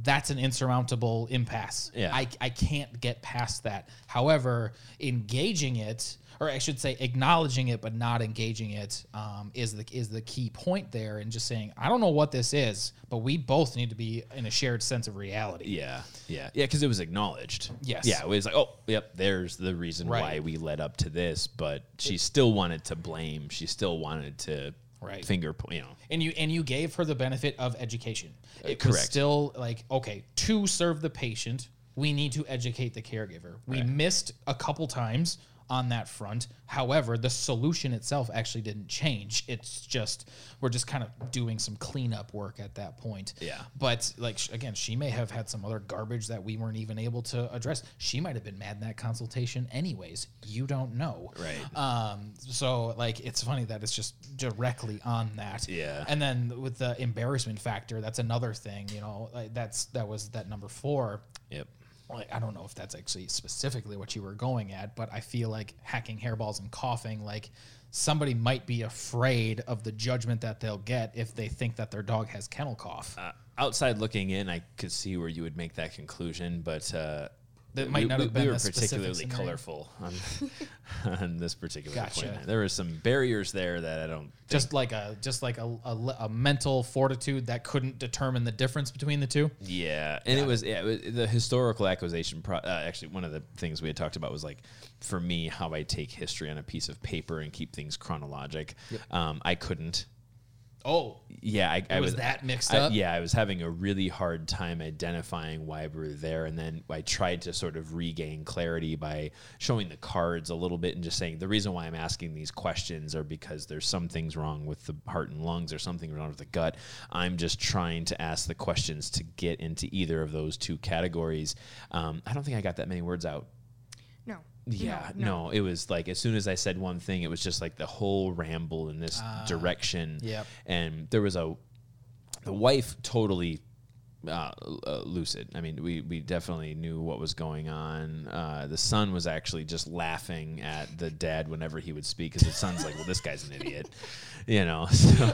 That's an insurmountable impasse. Yeah. I, I can't get past that. However, engaging it, or I should say acknowledging it but not engaging it, um, is the is the key point there. And just saying, I don't know what this is, but we both need to be in a shared sense of reality. Yeah, yeah, yeah. Because it was acknowledged. Yes. Yeah, it was like, oh, yep. There's the reason Right. why we led up to this, but she still wanted to blame. She still wanted to Right. finger. You know. and you and you gave her the benefit of education. It Uh, correct. still like okay, to serve the patient, we need to educate the caregiver. We missed a couple times on that front. However, the solution itself actually didn't change. It's just we're just kind of doing some cleanup work at that point. Yeah. But like again, she may have had some other garbage that we weren't even able to address. She might have been mad in that consultation anyways. You don't know. Right. Um so like it's funny that it's just directly on that. Yeah. And then with the embarrassment factor, that's another thing, you know, like that's that was that number 4 Yep. Like I don't know if that's actually specifically what you were going at, but I feel like hacking hairballs and coughing, like somebody might be afraid of the judgment that they'll get if they think that their dog has kennel cough. Uh, outside looking in, I could see where you would make that conclusion, but uh, That might not we, have been we were particularly colorful on, on this particular Gotcha. point. There were some barriers there that I don't. Think, just like a just like a, a, a mental fortitude that couldn't determine the difference between the two. Yeah, and it was yeah it was, the historical acquisition. Pro- uh, actually, one of the things we had talked about was like for me how I take history on a piece of paper and keep things chronologic. Um, I couldn't. Oh, Yeah, I, I was was that mixed I- up? yeah, I was having a really hard time identifying why we were there, and then I tried to sort of regain clarity by showing the cards a little bit and just saying the reason why I'm asking these questions are because there's some things wrong with the heart and lungs, or something wrong with the gut. I'm just trying to ask the questions to get into either of those two categories. Um, I don't think I got that many words out. No. Yeah, no, it was like as soon as I said one thing, it was just like the whole ramble in this direction. Yeah, And there was a the wife totally uh, uh, lucid. I mean, we we definitely knew what was going on. Uh, the son was actually just laughing at the dad whenever he would speak, because the son's like, "Well, this guy's an idiot," you know. So,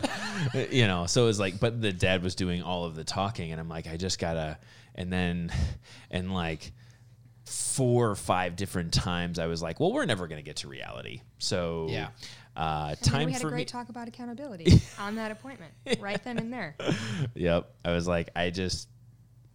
you know, so it was like, but the dad was doing all of the talking, and I'm like, I just gotta, and then, and like four or five different times I was like, well, we're never going to get to reality. So, Yeah. uh, And then time we had for a great me. talk about accountability on that appointment, right then and there. Yep. I was like, I just,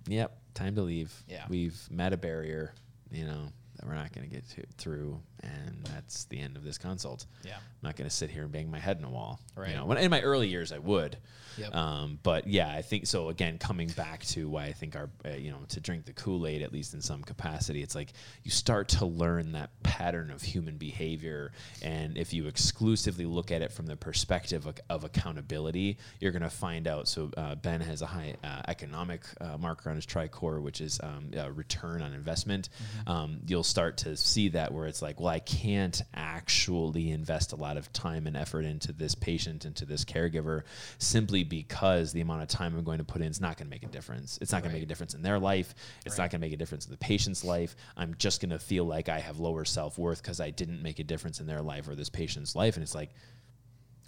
yep, time to leave. Yeah. We've met a barrier, you know, that we're not going to get through. And that's the end of this consult. Yeah. I'm not going to sit here and bang my head in a wall. Right. You know, when, in my early years, I would. Yep. Um, but yeah, I think so. Again, coming back to why I think our, uh, you know, to drink the Kool Aid at least in some capacity, it's like you start to learn that pattern of human behavior, and if you exclusively look at it from the perspective of, of accountability, you're going to find out. So uh, Ben has a high uh, economic uh, marker on his tricore, which is um, uh, return on investment. Um, you'll start to see that where it's like, well, I can't actually invest a lot of time and effort into this patient, into this caregiver, simply because the amount of time I'm going to put in is not going to make a difference. It's not going to make a difference in their life. It's not going to make a difference in the patient's life. I'm just going to feel like I have lower self worth because I didn't make a difference in their life or this patient's life. And it's like,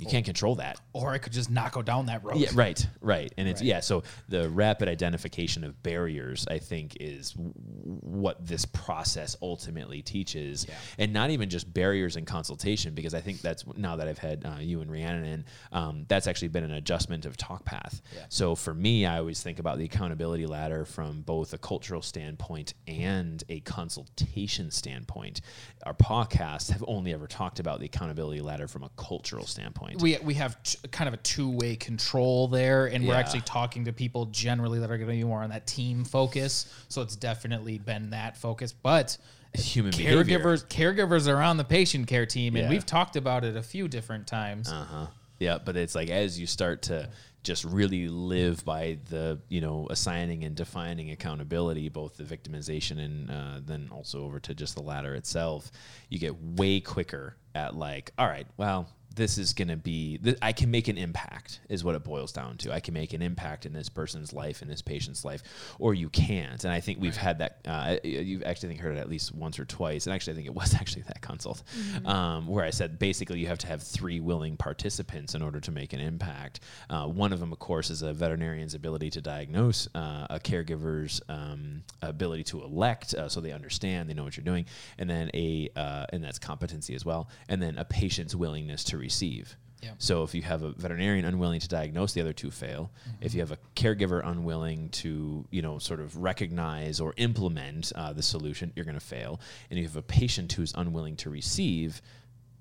you can't control that. Or I could just not go down that road. Yeah, right, right. And it's Right. yeah, so the rapid identification of barriers I think is w- what this process ultimately teaches. Yeah. And not even just barriers in consultation because I think that's now that I've had uh, you and Rhiannon in, um, that's actually been an adjustment of talk path. Yeah. So for me, I always think about the accountability ladder from both a cultural standpoint and a consultation standpoint. Our podcasts have only ever talked about the accountability ladder from a cultural standpoint. We we have t- kind of a two way control there, and we're actually talking to people generally that are going to be more on that team focus. So it's definitely been that focus, but. Human behavior. Caregivers, caregivers are on the patient care team, and Yeah. we've talked about it a few different times. Uh-huh. yeah. But it's like as you start to just really live by the you know assigning and defining accountability, both the victimization and uh, then also over to just the ladder itself, you get way quicker at like, all right, well, this is going to be th- i can make an impact is what it boils down to. I can make an impact in this person's life in this patient's life or you can't. And i think we've had that uh, you've actually think heard it at least once or twice. And actually i think it was actually that consult um, where i said basically you have to have three willing participants in order to make an impact. Uh, one of them of course is a veterinarian's ability to diagnose uh, a caregiver's um, ability to elect uh, so they understand they know what you're doing. And then a uh, and that's competency as well. And then a patient's willingness to receive Yep. so if you have a veterinarian unwilling to diagnose, the other two fail. If you have a caregiver unwilling to, you know, sort of recognize or implement uh, the solution, you're going to fail. And if you have a patient who's unwilling to receive,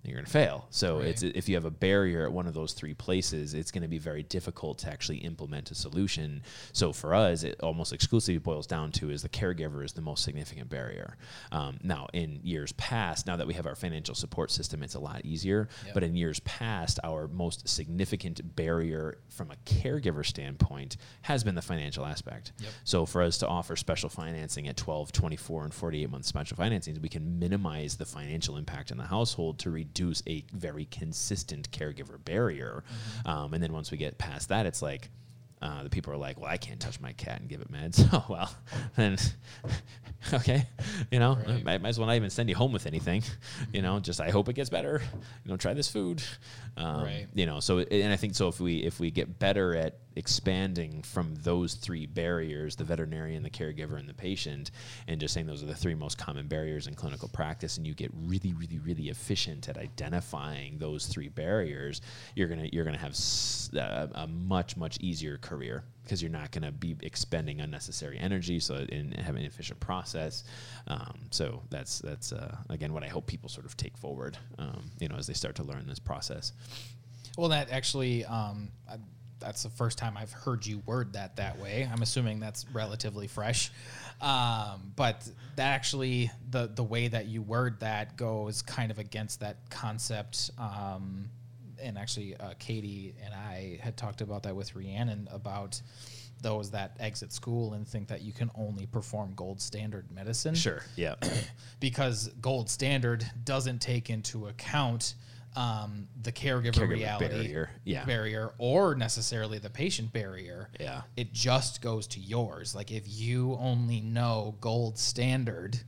you're going to fail. So it's if you have a barrier at one of those three places, it's going to be very difficult to actually implement a solution. So for us, it almost exclusively boils down to is the caregiver is the most significant barrier. Um, now, in years past, now that we have our financial support system, it's a lot easier. Yep. But in years past, our most significant barrier from a caregiver standpoint has been the financial aspect. Yep. So for us to offer special financing at 12, 24, and 48 month special financings, we can minimize the financial impact in the household to reduce a very consistent caregiver barrier. Um, and then once we get past that, it's like, uh, the people are like, well, I can't touch my cat and give it meds. Oh, well, then, okay. You know, Right. might, might as well not even send you home with anything. You know, just I hope it gets better. You know, try this food. Um, Right. You know, so and I think so. If we if we get better at expanding from those three barriers, the veterinarian, the caregiver, and the patient, and just saying those are the three most common barriers in clinical practice, and you get really, really, really efficient at identifying those three barriers, you're gonna you're gonna have a much much easier career because you're not going to be expending unnecessary energy, so and having an efficient process. Um, so that's that's uh, again what I hope people sort of take forward, um, you know, as they start to learn this process. Well, that actually, um, that's the first time I've heard you word that that way. I'm assuming that's relatively fresh, um, but that actually the the way that you word that goes kind of against that concept. Um, and actually, uh, Katie and I had talked about that with Rhiannon about those that exit school and think that you can only perform gold standard medicine Sure. Yeah. because gold standard doesn't take into account um, the caregiver, Caregiver reality barrier, yeah. barrier or necessarily the patient barrier. Yeah. It just goes to yours. Like if you only know gold standard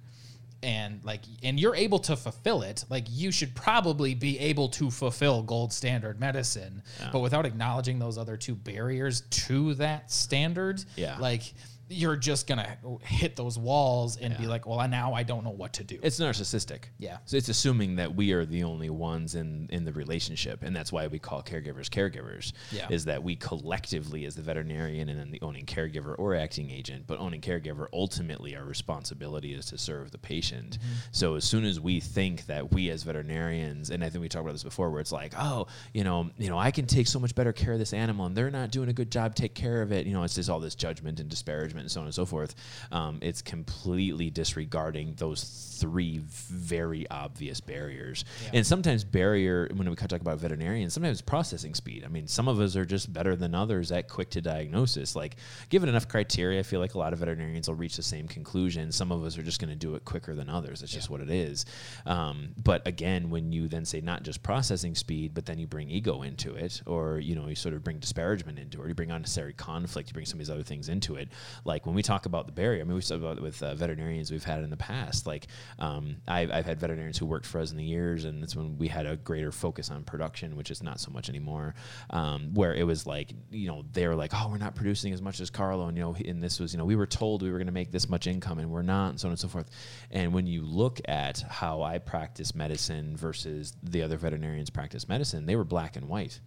and like and you're able to fulfill it, like you should probably be able to fulfill gold standard medicine. But without acknowledging those other two barriers to that standard, Yeah. like you're just gonna hit those walls and be like, well, now I don't know what to do. It's narcissistic. Yeah. So it's assuming that we are the only ones in in the relationship, and that's why we call caregivers caregivers. Yeah. Is that we collectively, as the veterinarian and then the owning caregiver or acting agent, but owning caregiver ultimately our responsibility is to serve the patient. Mm-hmm. So as soon as we think that we as veterinarians, and I think we talked about this before, where it's like, oh, you know, you know, I can take so much better care of this animal, and they're not doing a good job take care of it. You know, it's just all this judgment and disparagement and so on and so forth. Um, it's completely disregarding those three very obvious barriers. Yeah. And sometimes barrier when we talk about veterinarians, sometimes processing speed. I mean, some of us are just better than others at quick to diagnosis. Like, given enough criteria, I feel like a lot of veterinarians will reach the same conclusion. Some of us are just going to do it quicker than others. It's just what it is. Um, but again, when you then say not just processing speed, but then you bring ego into it, or you know, you sort of bring disparagement into it, or you bring unnecessary conflict, you bring some of these other things into it. Like when we talk about the barrier, I mean, we talk about it with uh, veterinarians we've had in the past. Like um, I've, I've had veterinarians who worked for us in the years, and that's when we had a greater focus on production, which is not so much anymore. Um, where it was like, you know, they were like, oh, we're not producing as much as Carlo, and you know, and this was, you know, we were told we were going to make this much income, and we're not, and so on and so forth. And when you look at how I practice medicine versus the other veterinarians practice medicine, they were black and white.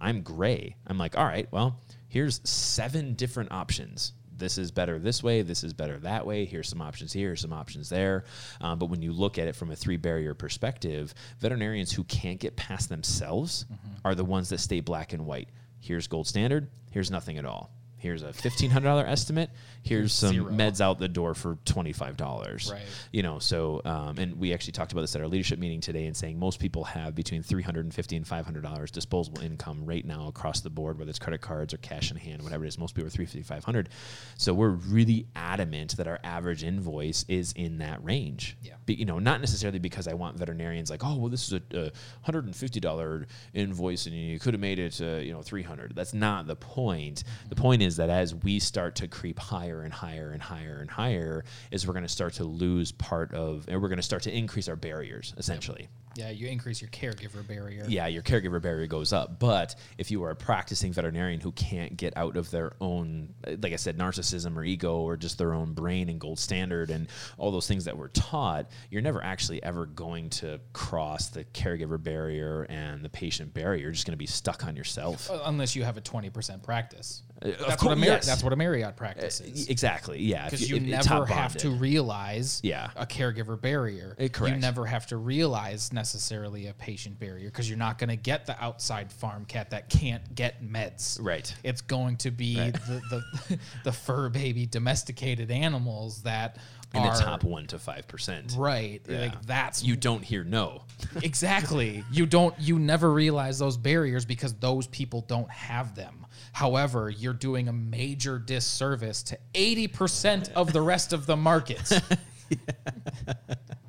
I'm gray. I'm like, all right, well, here's seven different options. This is better this way. This is better that way. Here's some options here. Some options there. Um, but when you look at it from a three barrier perspective, veterinarians who can't get past themselves are the ones that stay black and white. Here's gold standard. Here's nothing at all. Here's a fifteen hundred dollar estimate. Here's some Zero. meds out the door for twenty five dollars. Right. You know, so um, and we actually talked about this at our leadership meeting today, and saying most people have between three hundred and fifty and five hundred dollars disposable income right now across the board, whether it's credit cards or cash in hand, whatever it is. Most people are three fifty five hundred. So we're really adamant that our average invoice is in that range. Yeah. Be, you know, not necessarily because I want veterinarians like, oh, well, this is a, a hundred and fifty dollar invoice, and you could have made it, uh, you know, three hundred. That's not the point. The point is that as we start to creep higher and higher and higher and higher, is we're going to start to lose part of, and we're going to start to increase our barriers essentially. Yeah, you increase your caregiver barrier. Yeah, your caregiver barrier goes up. But if you are a practicing veterinarian who can't get out of their own, like I said, narcissism or ego or just their own brain and gold standard and all those things that we're taught, you're never actually ever going to cross the caregiver barrier and the patient barrier. You're just going to be stuck on yourself. Uh, Unless you have a twenty percent practice. That's what a course, Mar- yes. that's what a Marriott practice is. Exactly. Yeah. because you never have to realize Yeah. a caregiver barrier. Eh, correct. You never have to realize necessarily a patient barrier because you're not going to get the outside farm cat that can't get meds. Right. It's going to be Right. the, the the fur baby domesticated animals that in the top one to five percent. right. Yeah. Like that's You don't hear no. exactly. You don't you never realize those barriers because those people don't have them. However, you're doing a major disservice to 80% of the rest of the market.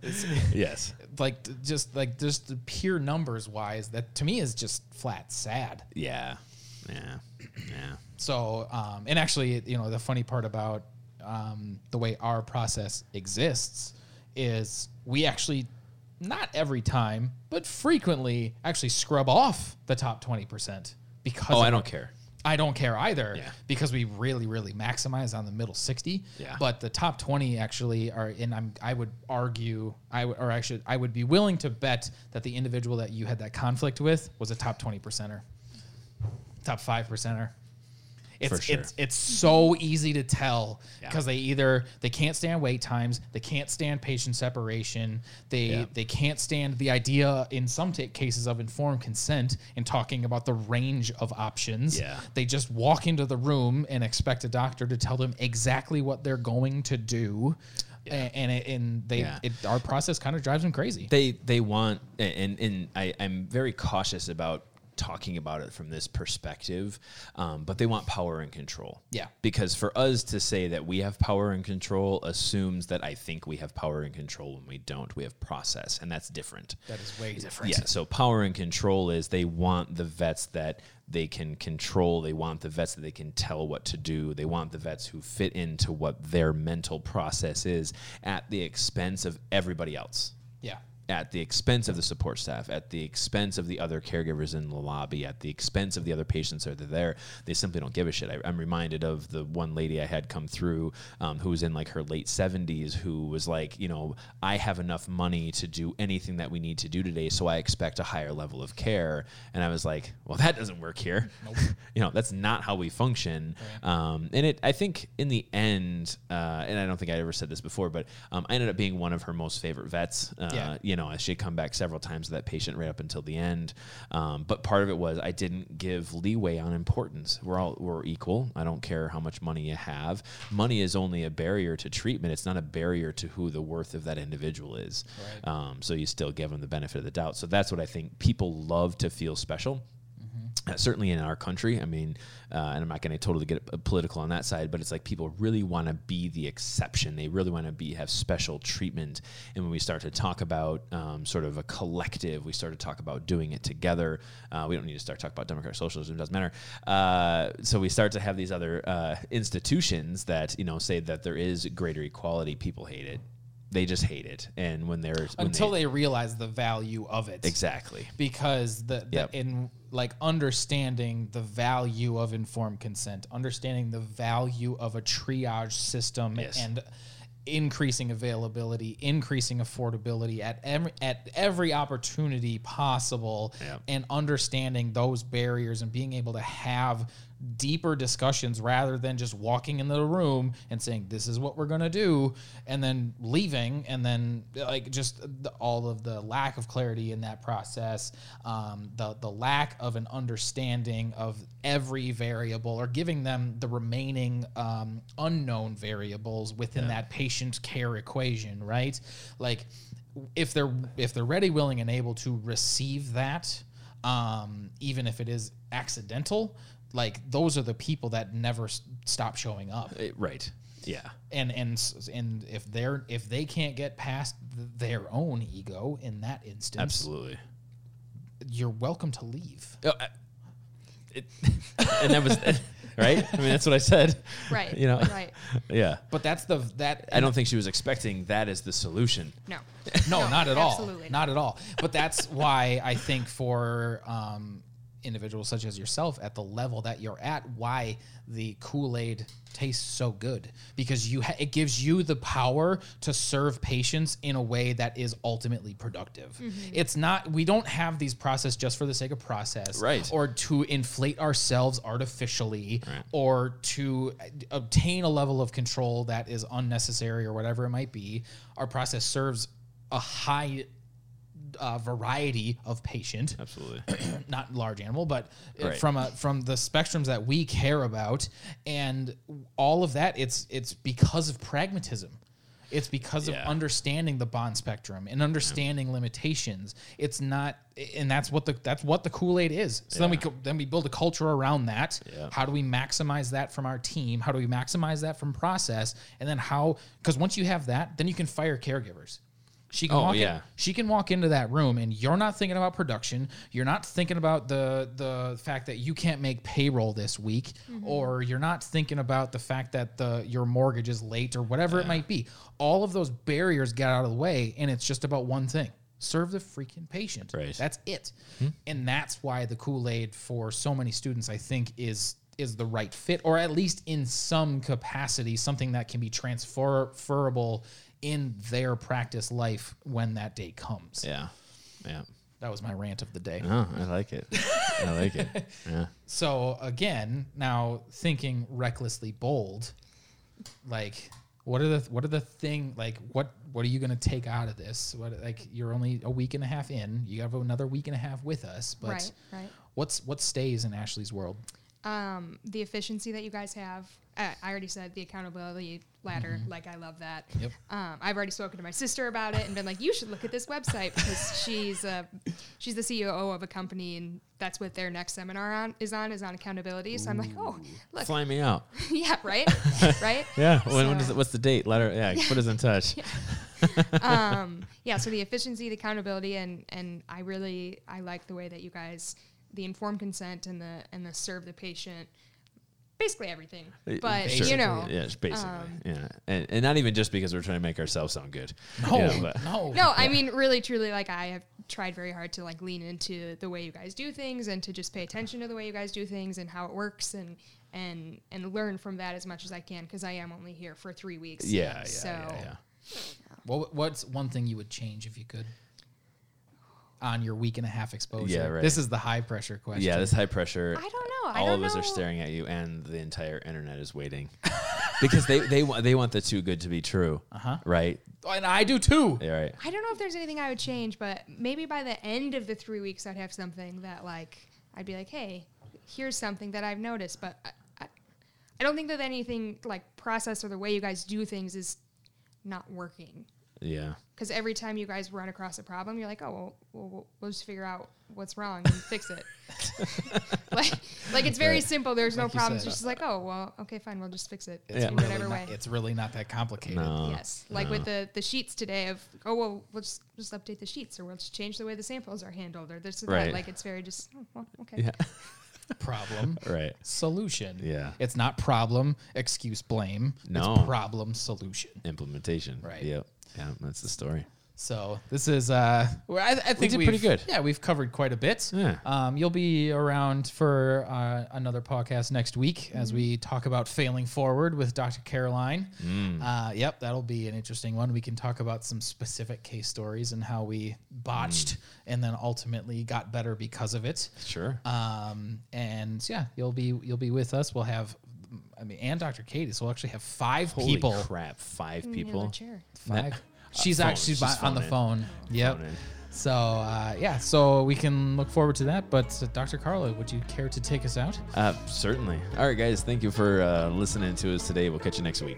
yes. like just like just the pure numbers wise that to me is just flat sad. Yeah. Yeah. Yeah. So, um, and actually, you know, the funny part about um, the way our process exists is we actually, not every time, but frequently actually scrub off the top 20% because Oh, I don't care. I don't care either Yeah. because we really, really maximize on the middle 60. Yeah. But the top 20 actually are, and I'm, I would argue, I would, or actually, I would be willing to bet that the individual that you had that conflict with was a top 20 percenter, top five percenter. It's, sure. it's it's so easy to tell Yeah. because they either they can't stand wait times, they can't stand patient separation, they Yeah. they can't stand the idea in some ta cases of informed consent and talking about the range of options. Yeah. They just walk into the room and expect a doctor to tell them exactly what they're going to do. A- And it, and they Yeah. it, our process kind of drives them crazy. they they want and and I, I'm very cautious about talking about it from this perspective, um, but they want power and control. Yeah. Because for us to say that we have power and control assumes that I think we have power and control when we don't. We have process, and that's different. that is way different. Yeah. So power and control is they want the vets that they can control. They want the vets that they can tell what to do. They want the vets who fit into what their mental process is at the expense of everybody else Yeah. At the expense of the support staff, at the expense of the other caregivers in the lobby, at the expense of the other patients that are there. They simply don't give a shit. I, I'm reminded of the one lady I had come through um, who was in like her late 70s who was like, you know, I have enough money to do anything that we need to do today, so I expect a higher level of care. And I was like, well, that doesn't work here. you know, that's not how we function. Um, and it, I think in the end, uh, and I don't think I ever said this before, but um, I ended up being one of her most favorite vets. Uh, Yeah. You know, she'd come back several times with that patient right up until the end. Um, but part of it was I didn't give leeway on importance. We're all we're equal. I don't care how much money you have. Money is only a barrier to treatment. It's not a barrier to who the worth of that individual is. Right. Um, so you still give them the benefit of the doubt. So that's what I think people love to feel special. Uh, certainly in our country. I mean, uh, and I'm not going to totally get political on that side, but it's like people really want to be the exception. They really want to be have special treatment. And when we start to talk about um, sort of a collective, we start to talk about doing it together. Uh, we don't need to start talking about democratic socialism; it doesn't matter. Uh, so we start to have these other uh, institutions that you know say that there is greater equality. People hate it. They just hate it. And when they're when Until they realize the value of it. exactly because the, the Yep. in like understanding the value of informed consent, understanding the value of a triage system Yes. and increasing availability, increasing affordability at every, at every opportunity possible Yep. and understanding those barriers and being able to have deeper discussions rather than just walking into the room and saying this is what we're going to do and then leaving and then like just the, all of the lack of clarity in that process um, the the lack of an understanding of every variable or giving them the remaining um, unknown variables within that patient care equation right? Like if they're if they're ready willing and able to receive that um, even if it is accidental like those are the people that never s- stop showing up Eh, right. Yeah. and and and if they're if they can't get past th- their own ego in that instance Absolutely. you're welcome to leave Oh, I- it, and that was right. I mean, that's what I said. Right. You know. Right. Yeah. but that's the that I don't think she was expecting that as the solution. No. no, not at all. absolutely Not at all. But that's why I think for um, individuals such as yourself at the level that you're at, why the Kool Aid tastes so good because you ha- it gives you the power to serve patients in a way that is ultimately productive. Mm-hmm. It's not we don't have these process just for the sake of process, Right. Or to inflate ourselves artificially, Right. or to obtain a level of control that is unnecessary or whatever it might be. Our process serves a high uh, variety of patient, Absolutely. not large animal, but uh, Right. from a, from the spectrums that we care about, and all of that. It's it's because of pragmatism. It's because Yeah. of understanding the bond spectrum and understanding limitations. It's not, and that's what the that's what the Kool Aid is. So then we then we build a culture around that. Yeah. How do we maximize that from our team? How do we maximize that from process? And then how? Because once you have that, then you can fire caregivers. She can Oh, walk in- yeah. she can walk into that room and you're not thinking about production. You're not thinking about the the fact that you can't make payroll this week, mm-hmm. or you're not thinking about the fact that the your mortgage is late or whatever it might be. All of those barriers get out of the way, and it's just about one thing: serve the freaking patient. Right. That's it. Hmm? And that's why the Kool Aid for so many students, I think, is is the right fit, or at least in some capacity, something that can be transferable in their practice life when that day comes. Yeah. Yeah. That was my rant of the day. Oh, I like it. I like it. Yeah. So again, now thinking recklessly bold, like what are the what are the thing like what what are you going to take out of this? What like you're only a week and a half in, you have another week and a half with us, but Right, right. what's what stays in Ashley's world? Um, the efficiency that you guys have. Uh, I already said the accountability ladder. Mm-hmm. Like I love that. Yep. Um, I've already spoken to my sister about it and been like, you should look at this website because she's uh, she's the CEO of a company and that's what their next seminar on is on is on accountability. So I'm like, oh, look, Fly me out. yeah, right, right. Yeah. When, when So- is it, what's the date? Let her. Yeah. Put us in touch. um, yeah, so the efficiency, the accountability, and and I really I like the way that you guys the informed consent and the and the serve the patient, basically everything. But Sure. you know, Yeah. It's basically. um, yeah. And, and not even just because we're trying to make ourselves sound good. No, You know, but- no, no, I mean really truly like I have tried very hard to like lean into the way you guys do things and to just pay attention to the way you guys do things and how it works and and and learn from that as much as I can because I am only here for three weeks. Yeah. Yeah. So yeah. Yeah. What, what's one thing you would change if you could on your week and a half exposure? Yeah, right. This is the high pressure question. Yeah, this high pressure. I don't know. I all don't of us are staring at you, and the entire internet is waiting because they they want they want the too good to be true. Uh-huh. Right. and I do too. Yeah. Right. I don't know if there's anything I would change, but maybe by the end of the three weeks, I'd have something that like I'd be like, hey, here's something that I've noticed, but I, I, I don't think that anything like process or the way you guys do things is not working. Yeah. Because every time you guys run across a problem, you're like, oh, well, we'll, we'll, we'll just figure out what's wrong and fix it. like, like it's very Right. simple. There's no Like you problems. said. It's just uh, like, oh, well, okay, fine. We'll just fix it It's, in really whatever not, way. it's really not that complicated. No. Yes, like with the the sheets today of oh well we'll just just update the sheets or we'll just change the way the samples are handled or this or Right. that. Like it's very just oh, well, okay. Yeah. Problem, Right. solution. Yeah. It's not problem, excuse, blame. No. It's problem, solution. Implementation. Right. Yep. Yeah. That's the story. So this is uh, I, I think we've- pretty good. Yeah, we've covered quite a bit. Yeah. Um, you'll be around for uh, another podcast next week Mm-hmm. as we talk about failing forward with Dr. Caroline. Mm. Uh, yep, that'll be an interesting one. We can talk about some specific case stories and how we botched Mm. and then ultimately got better because of it. Sure. Um, and yeah, you'll be you'll be with us. We'll have, I mean, and Dr. Katie. So we'll actually have five Holy people. crap! Five people. chair. Five. She's phone. actually She's on the phoning. phone. Yep. Phone. So uh, yeah, so we can look forward to that. But uh, Dr. Carlo, would you care to take us out? Uh, certainly. All right, guys. Thank you for uh, listening to us today. We'll catch you next week.